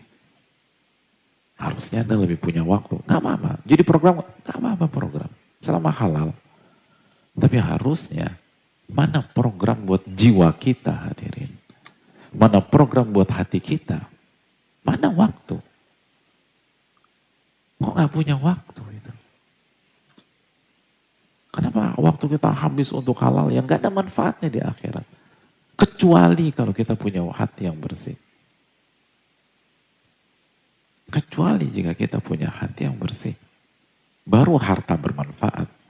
[SPEAKER 1] Harusnya Anda lebih punya waktu. Gak apa-apa. Jadi program, gak apa-apa program. Selama halal. Tapi harusnya, mana program buat jiwa kita hadirin. Mana program buat hati kita. Mana waktu. Kok gak punya waktu itu? Kenapa waktu kita habis untuk halal yang gak ada manfaatnya di akhirat. Kecuali kalau kita punya hati yang bersih. Kecuali jika kita punya hati yang bersih. Baru harta bermanfaat.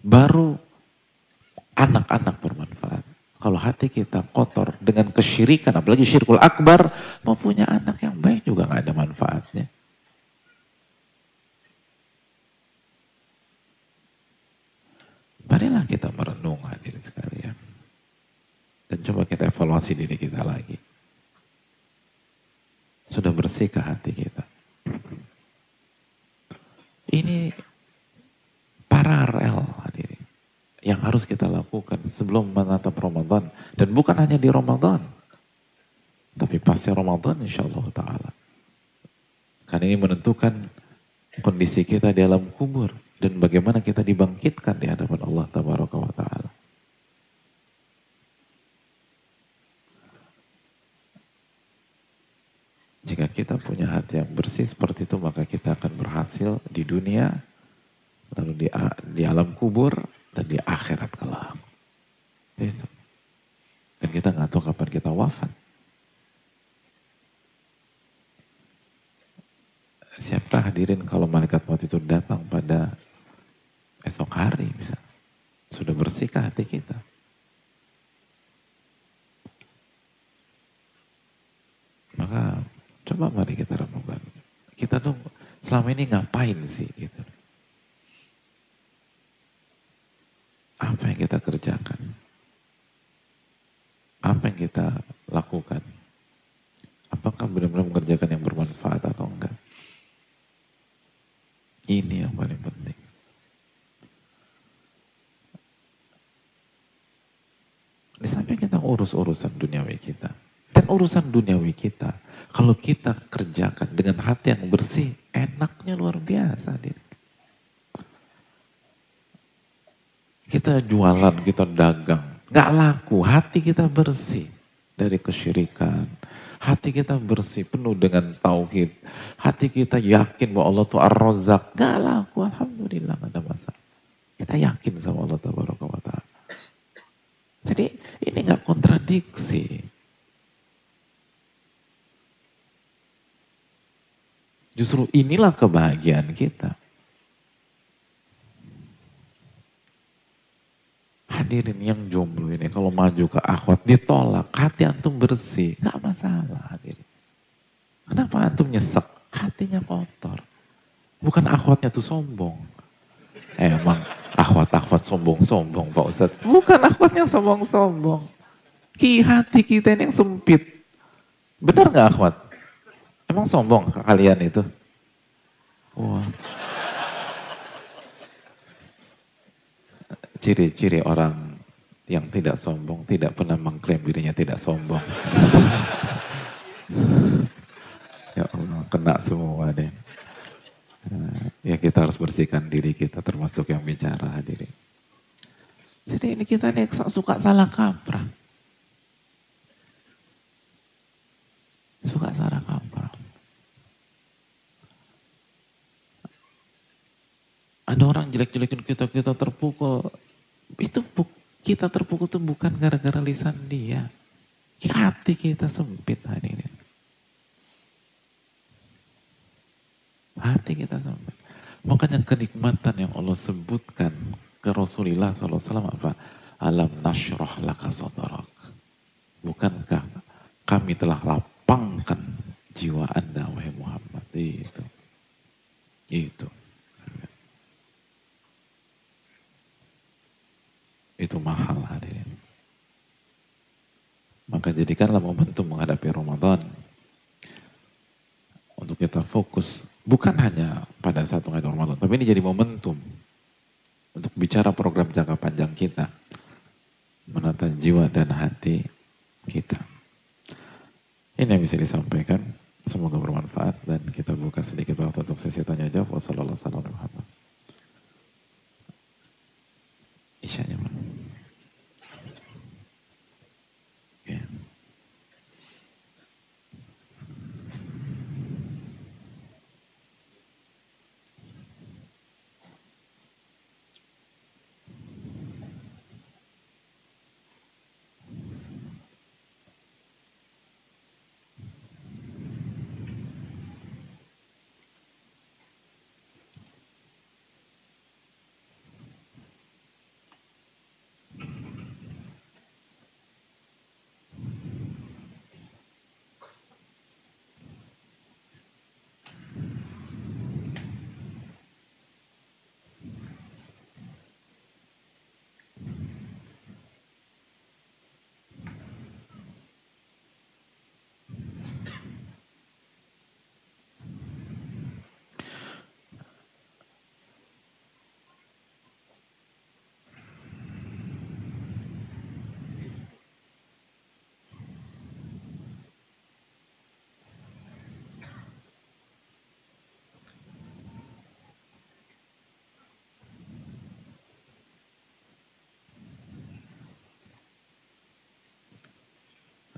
[SPEAKER 1] Baru anak-anak bermanfaat. Kalau hati kita kotor dengan kesyirikan, apalagi syirkul akbar, mau punya anak yang baik juga gak ada manfaatnya. Marilah kita merenung hadirin sekalian. Dan coba kita evaluasi diri kita lagi. Sudah bersihkah hati kita? Ini paralel. Yang harus kita lakukan sebelum menatap Ramadan. Dan bukan hanya di Ramadan. Tapi pasti Ramadan insya Allah ta'ala. Karena ini menentukan kondisi kita di alam kubur. Dan bagaimana kita dibangkitkan di hadapan Allah ta'ala. Jika kita punya hati yang bersih seperti itu, maka kita akan berhasil di dunia, lalu di, di alam kubur, dan di akhirat kelak. Itu. Dan kita nggak tahu kapan kita wafat. Siapa hadirin kalau malaikat maut itu datang pada esok hari bisa sudah bersihkah hati kita? Maka Coba mari kita renungkan. Kita tuh selama ini ngapain sih gitu. Apa yang kita kerjakan? Apa yang kita lakukan? Apakah benar-benar mengerjakan yang bermanfaat atau enggak? Ini yang paling penting. Di samping kita urus urusan duniawi kita. Dan urusan duniawi kita kalau kita kerjakan dengan hati yang bersih, enaknya luar biasa. Kita jualan, kita dagang, nggak laku, hati kita bersih dari kesyirikan, hati kita bersih, penuh dengan tauhid, hati kita yakin bahwa Allah itu ar-razak, gak laku, alhamdulillah gak ada masalah. Kita yakin sama Allah Ta'ala. Jadi ini gak kontradiksi. Justru inilah kebahagiaan kita. Hadirin yang jomblo ini kalau maju ke akhwat ditolak, hati antum bersih, gak masalah hadirin. Kenapa antum nyesek? Hatinya kotor. Bukan akhwatnya tuh sombong. Emang akhwat-akhwat sombong-sombong Pak Ustadz. Bukan akhwatnya sombong-sombong. Ki hati kita ini yang sempit. Benar gak akhwat? Emang sombong kalian itu? Wah. Ciri-ciri orang yang tidak sombong tidak pernah mengklaim dirinya tidak sombong. ya Allah, kena semua deh. Ya kita harus bersihkan diri kita termasuk yang bicara hadirin. Jadi ini kita nih suka salah kaprah. Suka salah kaprah. Ada orang jelek-jelekin kita, kita terpukul. Itu kita terpukul itu bukan gara-gara lisan dia. Hati kita sempit hari ini. Hati kita sempit. Makanya kenikmatan yang Allah sebutkan ke Rasulullah SAW apa? Alam nasyrah laka sodarak. Bukankah kami telah lapangkan jiwa anda wahai Muhammad. Itu. Itu. Itu mahal hadirin. Maka jadikanlah momentum menghadapi Ramadan. Untuk kita fokus, bukan hanya pada saat menghadapi Ramadan, tapi ini jadi momentum. Untuk bicara program jangka panjang kita. Menata jiwa dan hati kita. Ini yang bisa disampaikan. Semoga bermanfaat dan kita buka sedikit waktu untuk sesi tanya jawab. Wassalamualaikum Isyanya mana?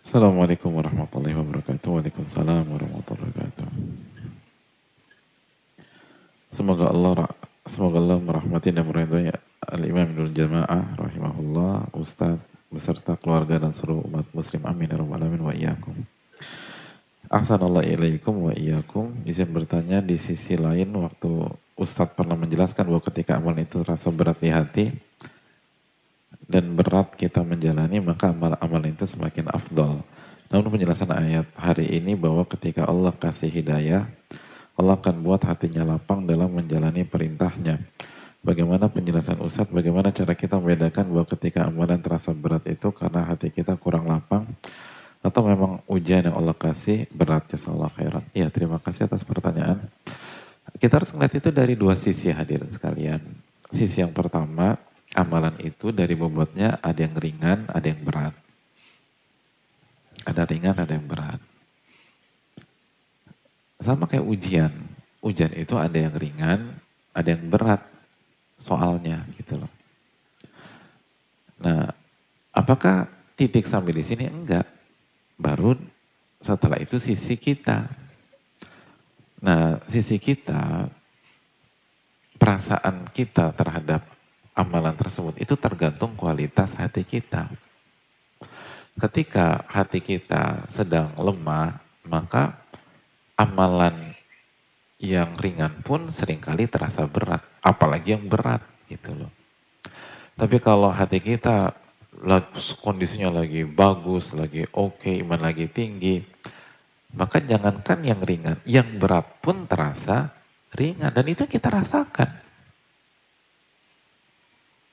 [SPEAKER 1] Assalamualaikum warahmatullahi wabarakatuh. Waalaikumsalam warahmatullahi wabarakatuh. Semoga Allah semoga Allah merahmati dan meridhai Al-Imam Ibnu Jamaah rahimahullah, Ustaz beserta keluarga dan seluruh umat muslim. Amin ya alamin wa iyyakum. Ahsanallahu ilaikum wa iyyakum. Izin bertanya di sisi lain waktu Ustadz pernah menjelaskan bahwa ketika amal itu terasa berat di hati, dan berat kita menjalani maka amal-amal itu semakin afdol. Namun penjelasan ayat hari ini bahwa ketika Allah kasih hidayah, Allah akan buat hatinya lapang dalam menjalani perintahnya. Bagaimana penjelasan Ustadz, bagaimana cara kita membedakan bahwa ketika amalan terasa berat itu karena hati kita kurang lapang, atau memang ujian yang Allah kasih berat Allah khairan. Iya terima kasih atas pertanyaan. Kita harus melihat itu dari dua sisi hadirin sekalian. Sisi yang pertama, amalan itu dari bobotnya ada yang ringan, ada yang berat. Ada ringan, ada yang berat. Sama kayak ujian. Ujian itu ada yang ringan, ada yang berat soalnya gitu loh. Nah, apakah titik sampai di sini? Enggak. Baru setelah itu sisi kita. Nah, sisi kita, perasaan kita terhadap amalan tersebut itu tergantung kualitas hati kita. Ketika hati kita sedang lemah, maka amalan yang ringan pun sering kali terasa berat, apalagi yang berat gitu loh. Tapi kalau hati kita kondisinya lagi bagus, lagi oke, okay, iman lagi tinggi, maka jangankan yang ringan, yang berat pun terasa ringan dan itu kita rasakan.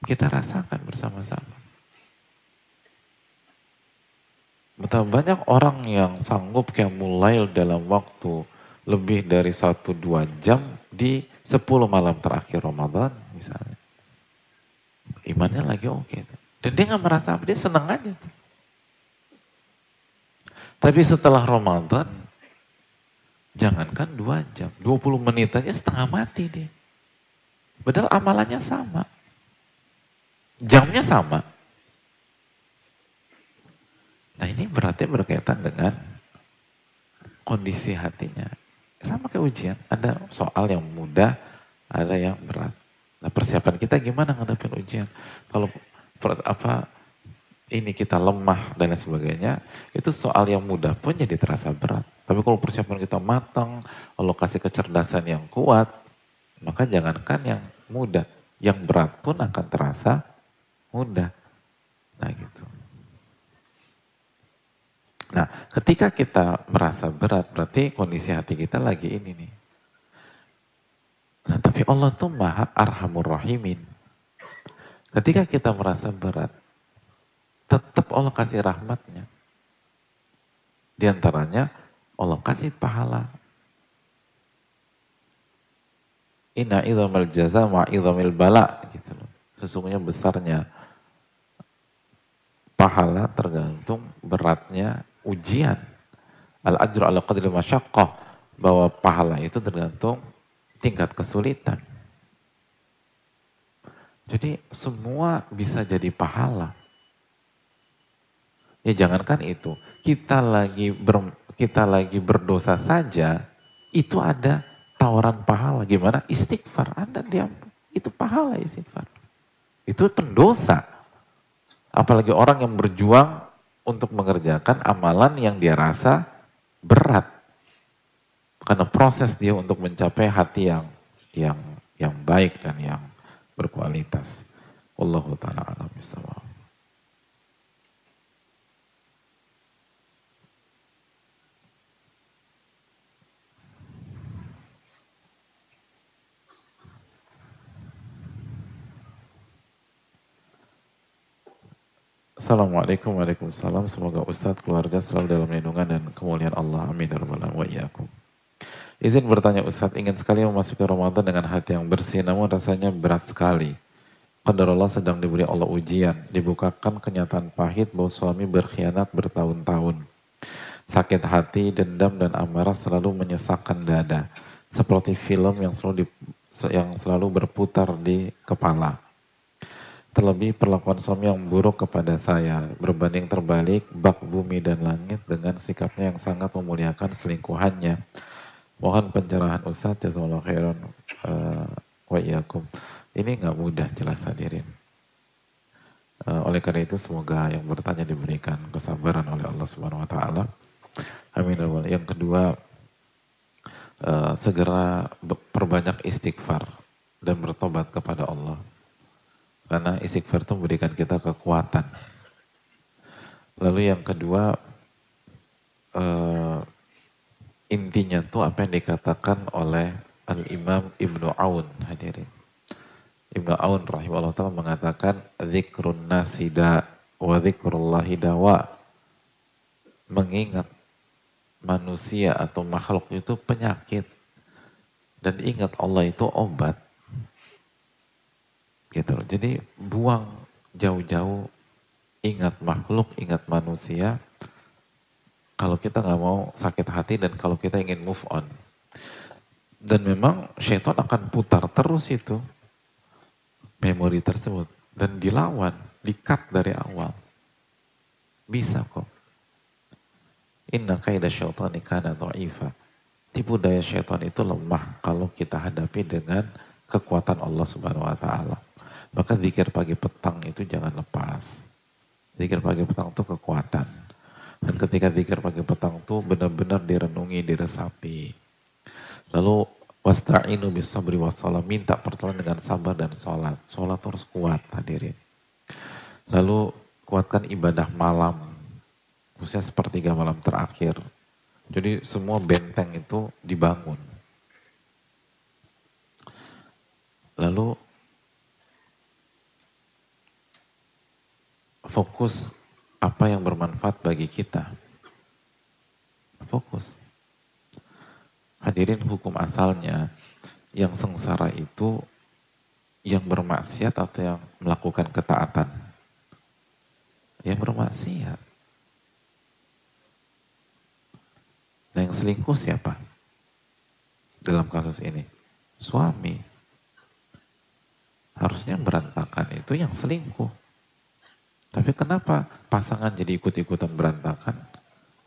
[SPEAKER 1] Kita rasakan bersama-sama. Betapa banyak orang yang sanggup kayak mulai dalam waktu lebih dari satu dua jam di 10 malam terakhir Ramadan misalnya. Imannya lagi oke. Okay. Dan dia nggak merasa apa, dia senang aja. Tapi setelah Ramadan, jangankan dua jam, 20 menit aja setengah mati dia. Padahal amalannya sama. Jamnya sama. Nah ini berarti berkaitan dengan kondisi hatinya. Sama kayak ujian, ada soal yang mudah, ada yang berat. Nah persiapan kita gimana ngadepin ujian? Kalau apa ini kita lemah dan sebagainya, itu soal yang mudah pun jadi terasa berat. Tapi kalau persiapan kita matang, alokasi kecerdasan yang kuat, maka jangankan yang mudah, yang berat pun akan terasa mudah. Nah gitu. Nah ketika kita merasa berat, berarti kondisi hati kita lagi ini nih. Nah tapi Allah tuh maha arhamur rahimin. Ketika kita merasa berat, tetap Allah kasih rahmatnya. Di antaranya Allah kasih pahala. Inna idhamil jaza ma idhamil bala. Gitu loh. Sesungguhnya besarnya pahala tergantung beratnya ujian. Al-ajru ala qadri masyaqqah. Bahwa pahala itu tergantung tingkat kesulitan. Jadi semua bisa jadi pahala. Ya jangankan itu, kita lagi ber, kita lagi berdosa saja, itu ada tawaran pahala. Gimana? Istighfar, Anda diam, Itu pahala istighfar. Itu pendosa. Apalagi orang yang berjuang untuk mengerjakan amalan yang dia rasa berat. Karena proses dia untuk mencapai hati yang yang yang baik dan yang berkualitas. Wallahu taala alam Assalamualaikum warahmatullahi Semoga Ustadz keluarga selalu dalam lindungan dan kemuliaan Allah. Amin. Izin bertanya Ustadz, ingin sekali memasuki Ramadan dengan hati yang bersih, namun rasanya berat sekali. Allah sedang diberi Allah ujian, dibukakan kenyataan pahit bahwa suami berkhianat bertahun-tahun. Sakit hati, dendam, dan amarah selalu menyesakkan dada. Seperti film yang selalu, di, yang selalu berputar di kepala. Terlebih perlakuan suami yang buruk kepada saya, berbanding terbalik bak bumi dan langit dengan sikapnya yang sangat memuliakan selingkuhannya Mohon pencerahan Ustaz jazakallahu khairan uh, wa iyakum. Ini nggak mudah jelas hadirin. Uh, oleh karena itu semoga yang bertanya diberikan kesabaran oleh Allah Subhanahu wa taala. Amin. Ya yang kedua uh, segera perbanyak istighfar dan bertobat kepada Allah. Karena istighfar itu memberikan kita kekuatan. Lalu yang kedua uh, intinya tuh apa yang dikatakan oleh Al-Imam Ibnu Aun hadirin. Ibnu Aun rahimahullah ta'ala mengatakan zikrun nasida wa zikrullahi dawa. Mengingat manusia atau makhluk itu penyakit. Dan ingat Allah itu obat. Gitu loh. Jadi buang jauh-jauh ingat makhluk, ingat manusia, kalau kita nggak mau sakit hati dan kalau kita ingin move on. Dan memang syaitan akan putar terus itu memori tersebut dan dilawan, dikat dari awal. Bisa kok. Inna kaidah syaitani kana dha'ifa. Tipu daya syaitan itu lemah kalau kita hadapi dengan kekuatan Allah Subhanahu wa taala. Maka zikir pagi petang itu jangan lepas. Zikir pagi petang itu kekuatan. Dan ketika zikir pagi petang itu benar-benar direnungi, diresapi. Lalu wasta'inu bis sabri wassalam, minta pertolongan dengan sabar dan sholat. Sholat harus kuat hadirin. Lalu kuatkan ibadah malam, khususnya sepertiga malam terakhir. Jadi semua benteng itu dibangun. Lalu fokus apa yang bermanfaat bagi kita. Fokus. Hadirin hukum asalnya, yang sengsara itu yang bermaksiat atau yang melakukan ketaatan? Yang bermaksiat. Nah yang selingkuh siapa? Dalam kasus ini. Suami. Harusnya berantakan itu yang selingkuh. Tapi kenapa pasangan jadi ikut-ikutan berantakan?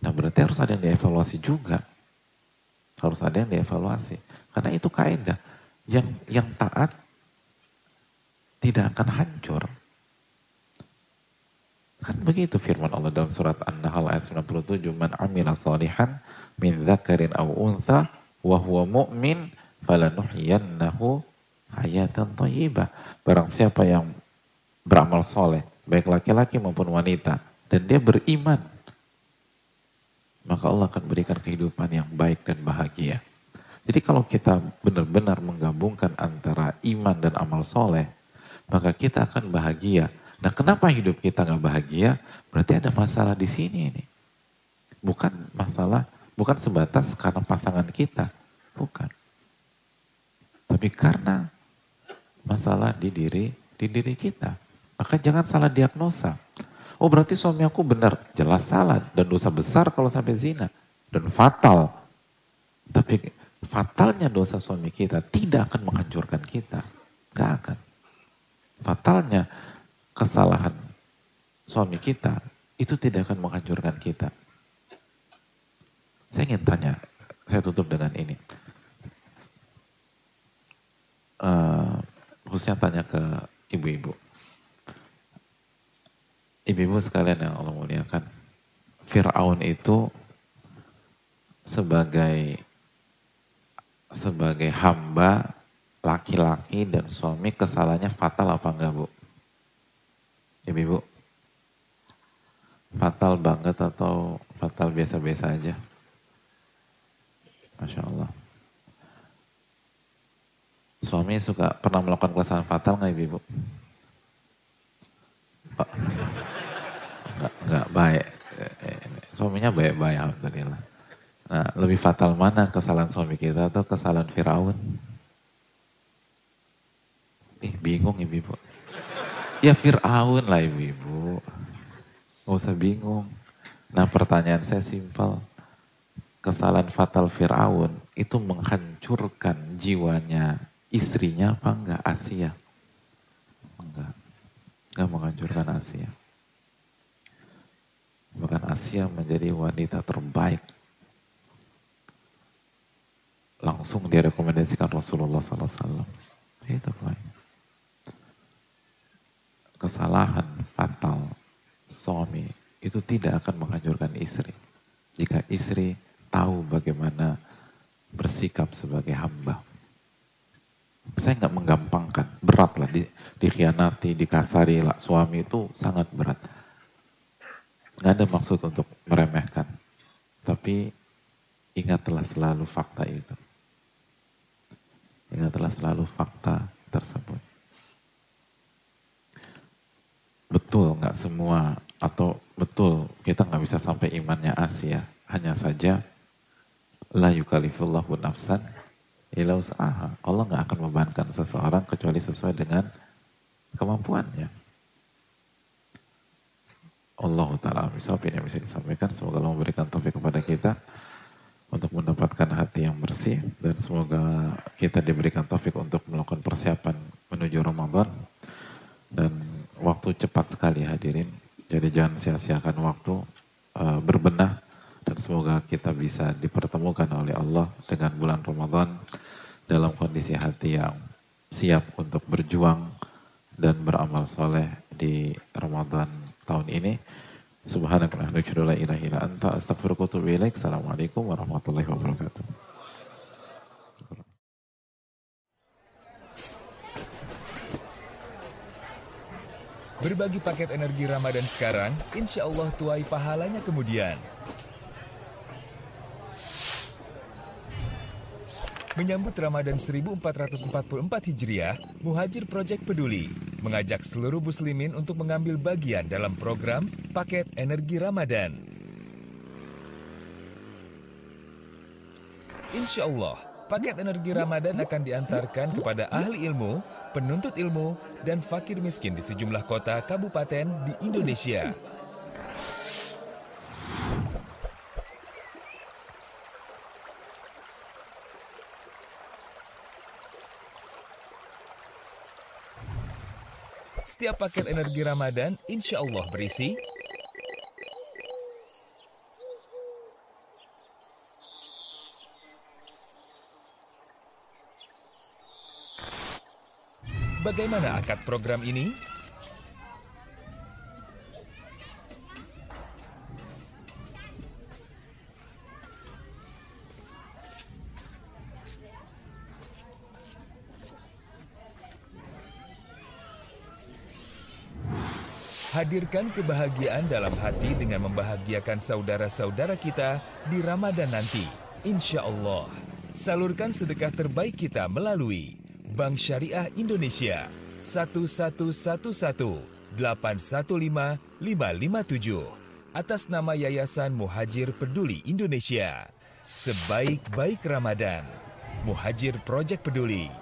[SPEAKER 1] Nah berarti harus ada yang dievaluasi juga. Harus ada yang dievaluasi. Karena itu kaidah. Yang yang taat tidak akan hancur. Kan begitu firman Allah dalam surat An-Nahl ayat 97. Man amila salihan min dzakarin aw untha wa huwa mu'min falanuhyiyannahu hayatan thayyibah. Barang siapa yang beramal soleh baik laki-laki maupun wanita, dan dia beriman, maka Allah akan berikan kehidupan yang baik dan bahagia. Jadi kalau kita benar-benar menggabungkan antara iman dan amal soleh, maka kita akan bahagia. Nah kenapa hidup kita nggak bahagia? Berarti ada masalah di sini ini. Bukan masalah, bukan sebatas karena pasangan kita. Bukan. Tapi karena masalah di diri, di diri kita. Maka jangan salah diagnosa. Oh berarti suami aku benar. Jelas salah dan dosa besar kalau sampai zina. Dan fatal. Tapi fatalnya dosa suami kita tidak akan menghancurkan kita. Gak akan. Fatalnya kesalahan suami kita itu tidak akan menghancurkan kita. Saya ingin tanya, saya tutup dengan ini. Uh, khususnya tanya ke ibu-ibu. Ibu-ibu sekalian yang Allah muliakan, Fir'aun itu sebagai sebagai hamba laki-laki dan suami kesalahannya fatal apa enggak bu? Ibu-ibu, fatal banget atau fatal biasa-biasa aja? Masya Allah. Suami suka pernah melakukan kesalahan fatal nggak ibu-ibu? Nggak, nggak baik. Suaminya baik-baik alhamdulillah. Nah, lebih fatal mana kesalahan suami kita atau kesalahan Firaun? Eh, bingung ibu-ibu. Ya Fir'aun lah ibu-ibu. Gak usah bingung. Nah pertanyaan saya simpel. Kesalahan fatal Fir'aun itu menghancurkan jiwanya istrinya apa enggak? Asia. Enggak. Enggak menghancurkan Asia. Bahkan Asia menjadi wanita terbaik. Langsung direkomendasikan Rasulullah SAW. Itu poin kesalahan fatal suami itu tidak akan menghancurkan istri. Jika istri tahu bagaimana bersikap sebagai hamba. Saya nggak menggampangkan, berat lah, di, dikhianati, dikasari lah, suami itu sangat berat. Nggak ada maksud untuk meremehkan. Tapi ingatlah selalu fakta itu. Ingatlah selalu fakta tersebut betul nggak semua atau betul kita nggak bisa sampai imannya Asia. Hanya saja la yukalifullahu nafsan usaha. Allah nggak akan membebankan seseorang kecuali sesuai dengan kemampuannya. Allah Ta'ala misal yang bisa disampaikan. Semoga Allah memberikan taufik kepada kita untuk mendapatkan hati yang bersih dan semoga kita diberikan taufik untuk melakukan persiapan menuju Ramadan dan waktu cepat sekali hadirin. Jadi jangan sia-siakan waktu uh, berbenah dan semoga kita bisa dipertemukan oleh Allah dengan bulan Ramadan dalam kondisi hati yang siap untuk berjuang dan beramal soleh di Ramadan tahun ini. Illa anta wa atubu. Assalamualaikum warahmatullahi wabarakatuh.
[SPEAKER 2] Berbagi paket energi Ramadan sekarang, insya Allah tuai pahalanya kemudian. Menyambut Ramadan 1444 Hijriah, Muhajir Project Peduli mengajak seluruh muslimin untuk mengambil bagian dalam program Paket Energi Ramadan. Insya Allah, paket energi Ramadan akan diantarkan kepada ahli ilmu, penuntut ilmu, dan fakir miskin di sejumlah kota kabupaten di Indonesia. Setiap paket energi Ramadan insya Allah berisi Bagaimana akad program ini? Hadirkan kebahagiaan dalam hati dengan membahagiakan saudara-saudara kita di Ramadan nanti. Insya Allah. Salurkan sedekah terbaik kita melalui Bank Syariah Indonesia 1111 815 557 atas nama Yayasan Muhajir Peduli Indonesia. Sebaik-baik Ramadan. Muhajir Project Peduli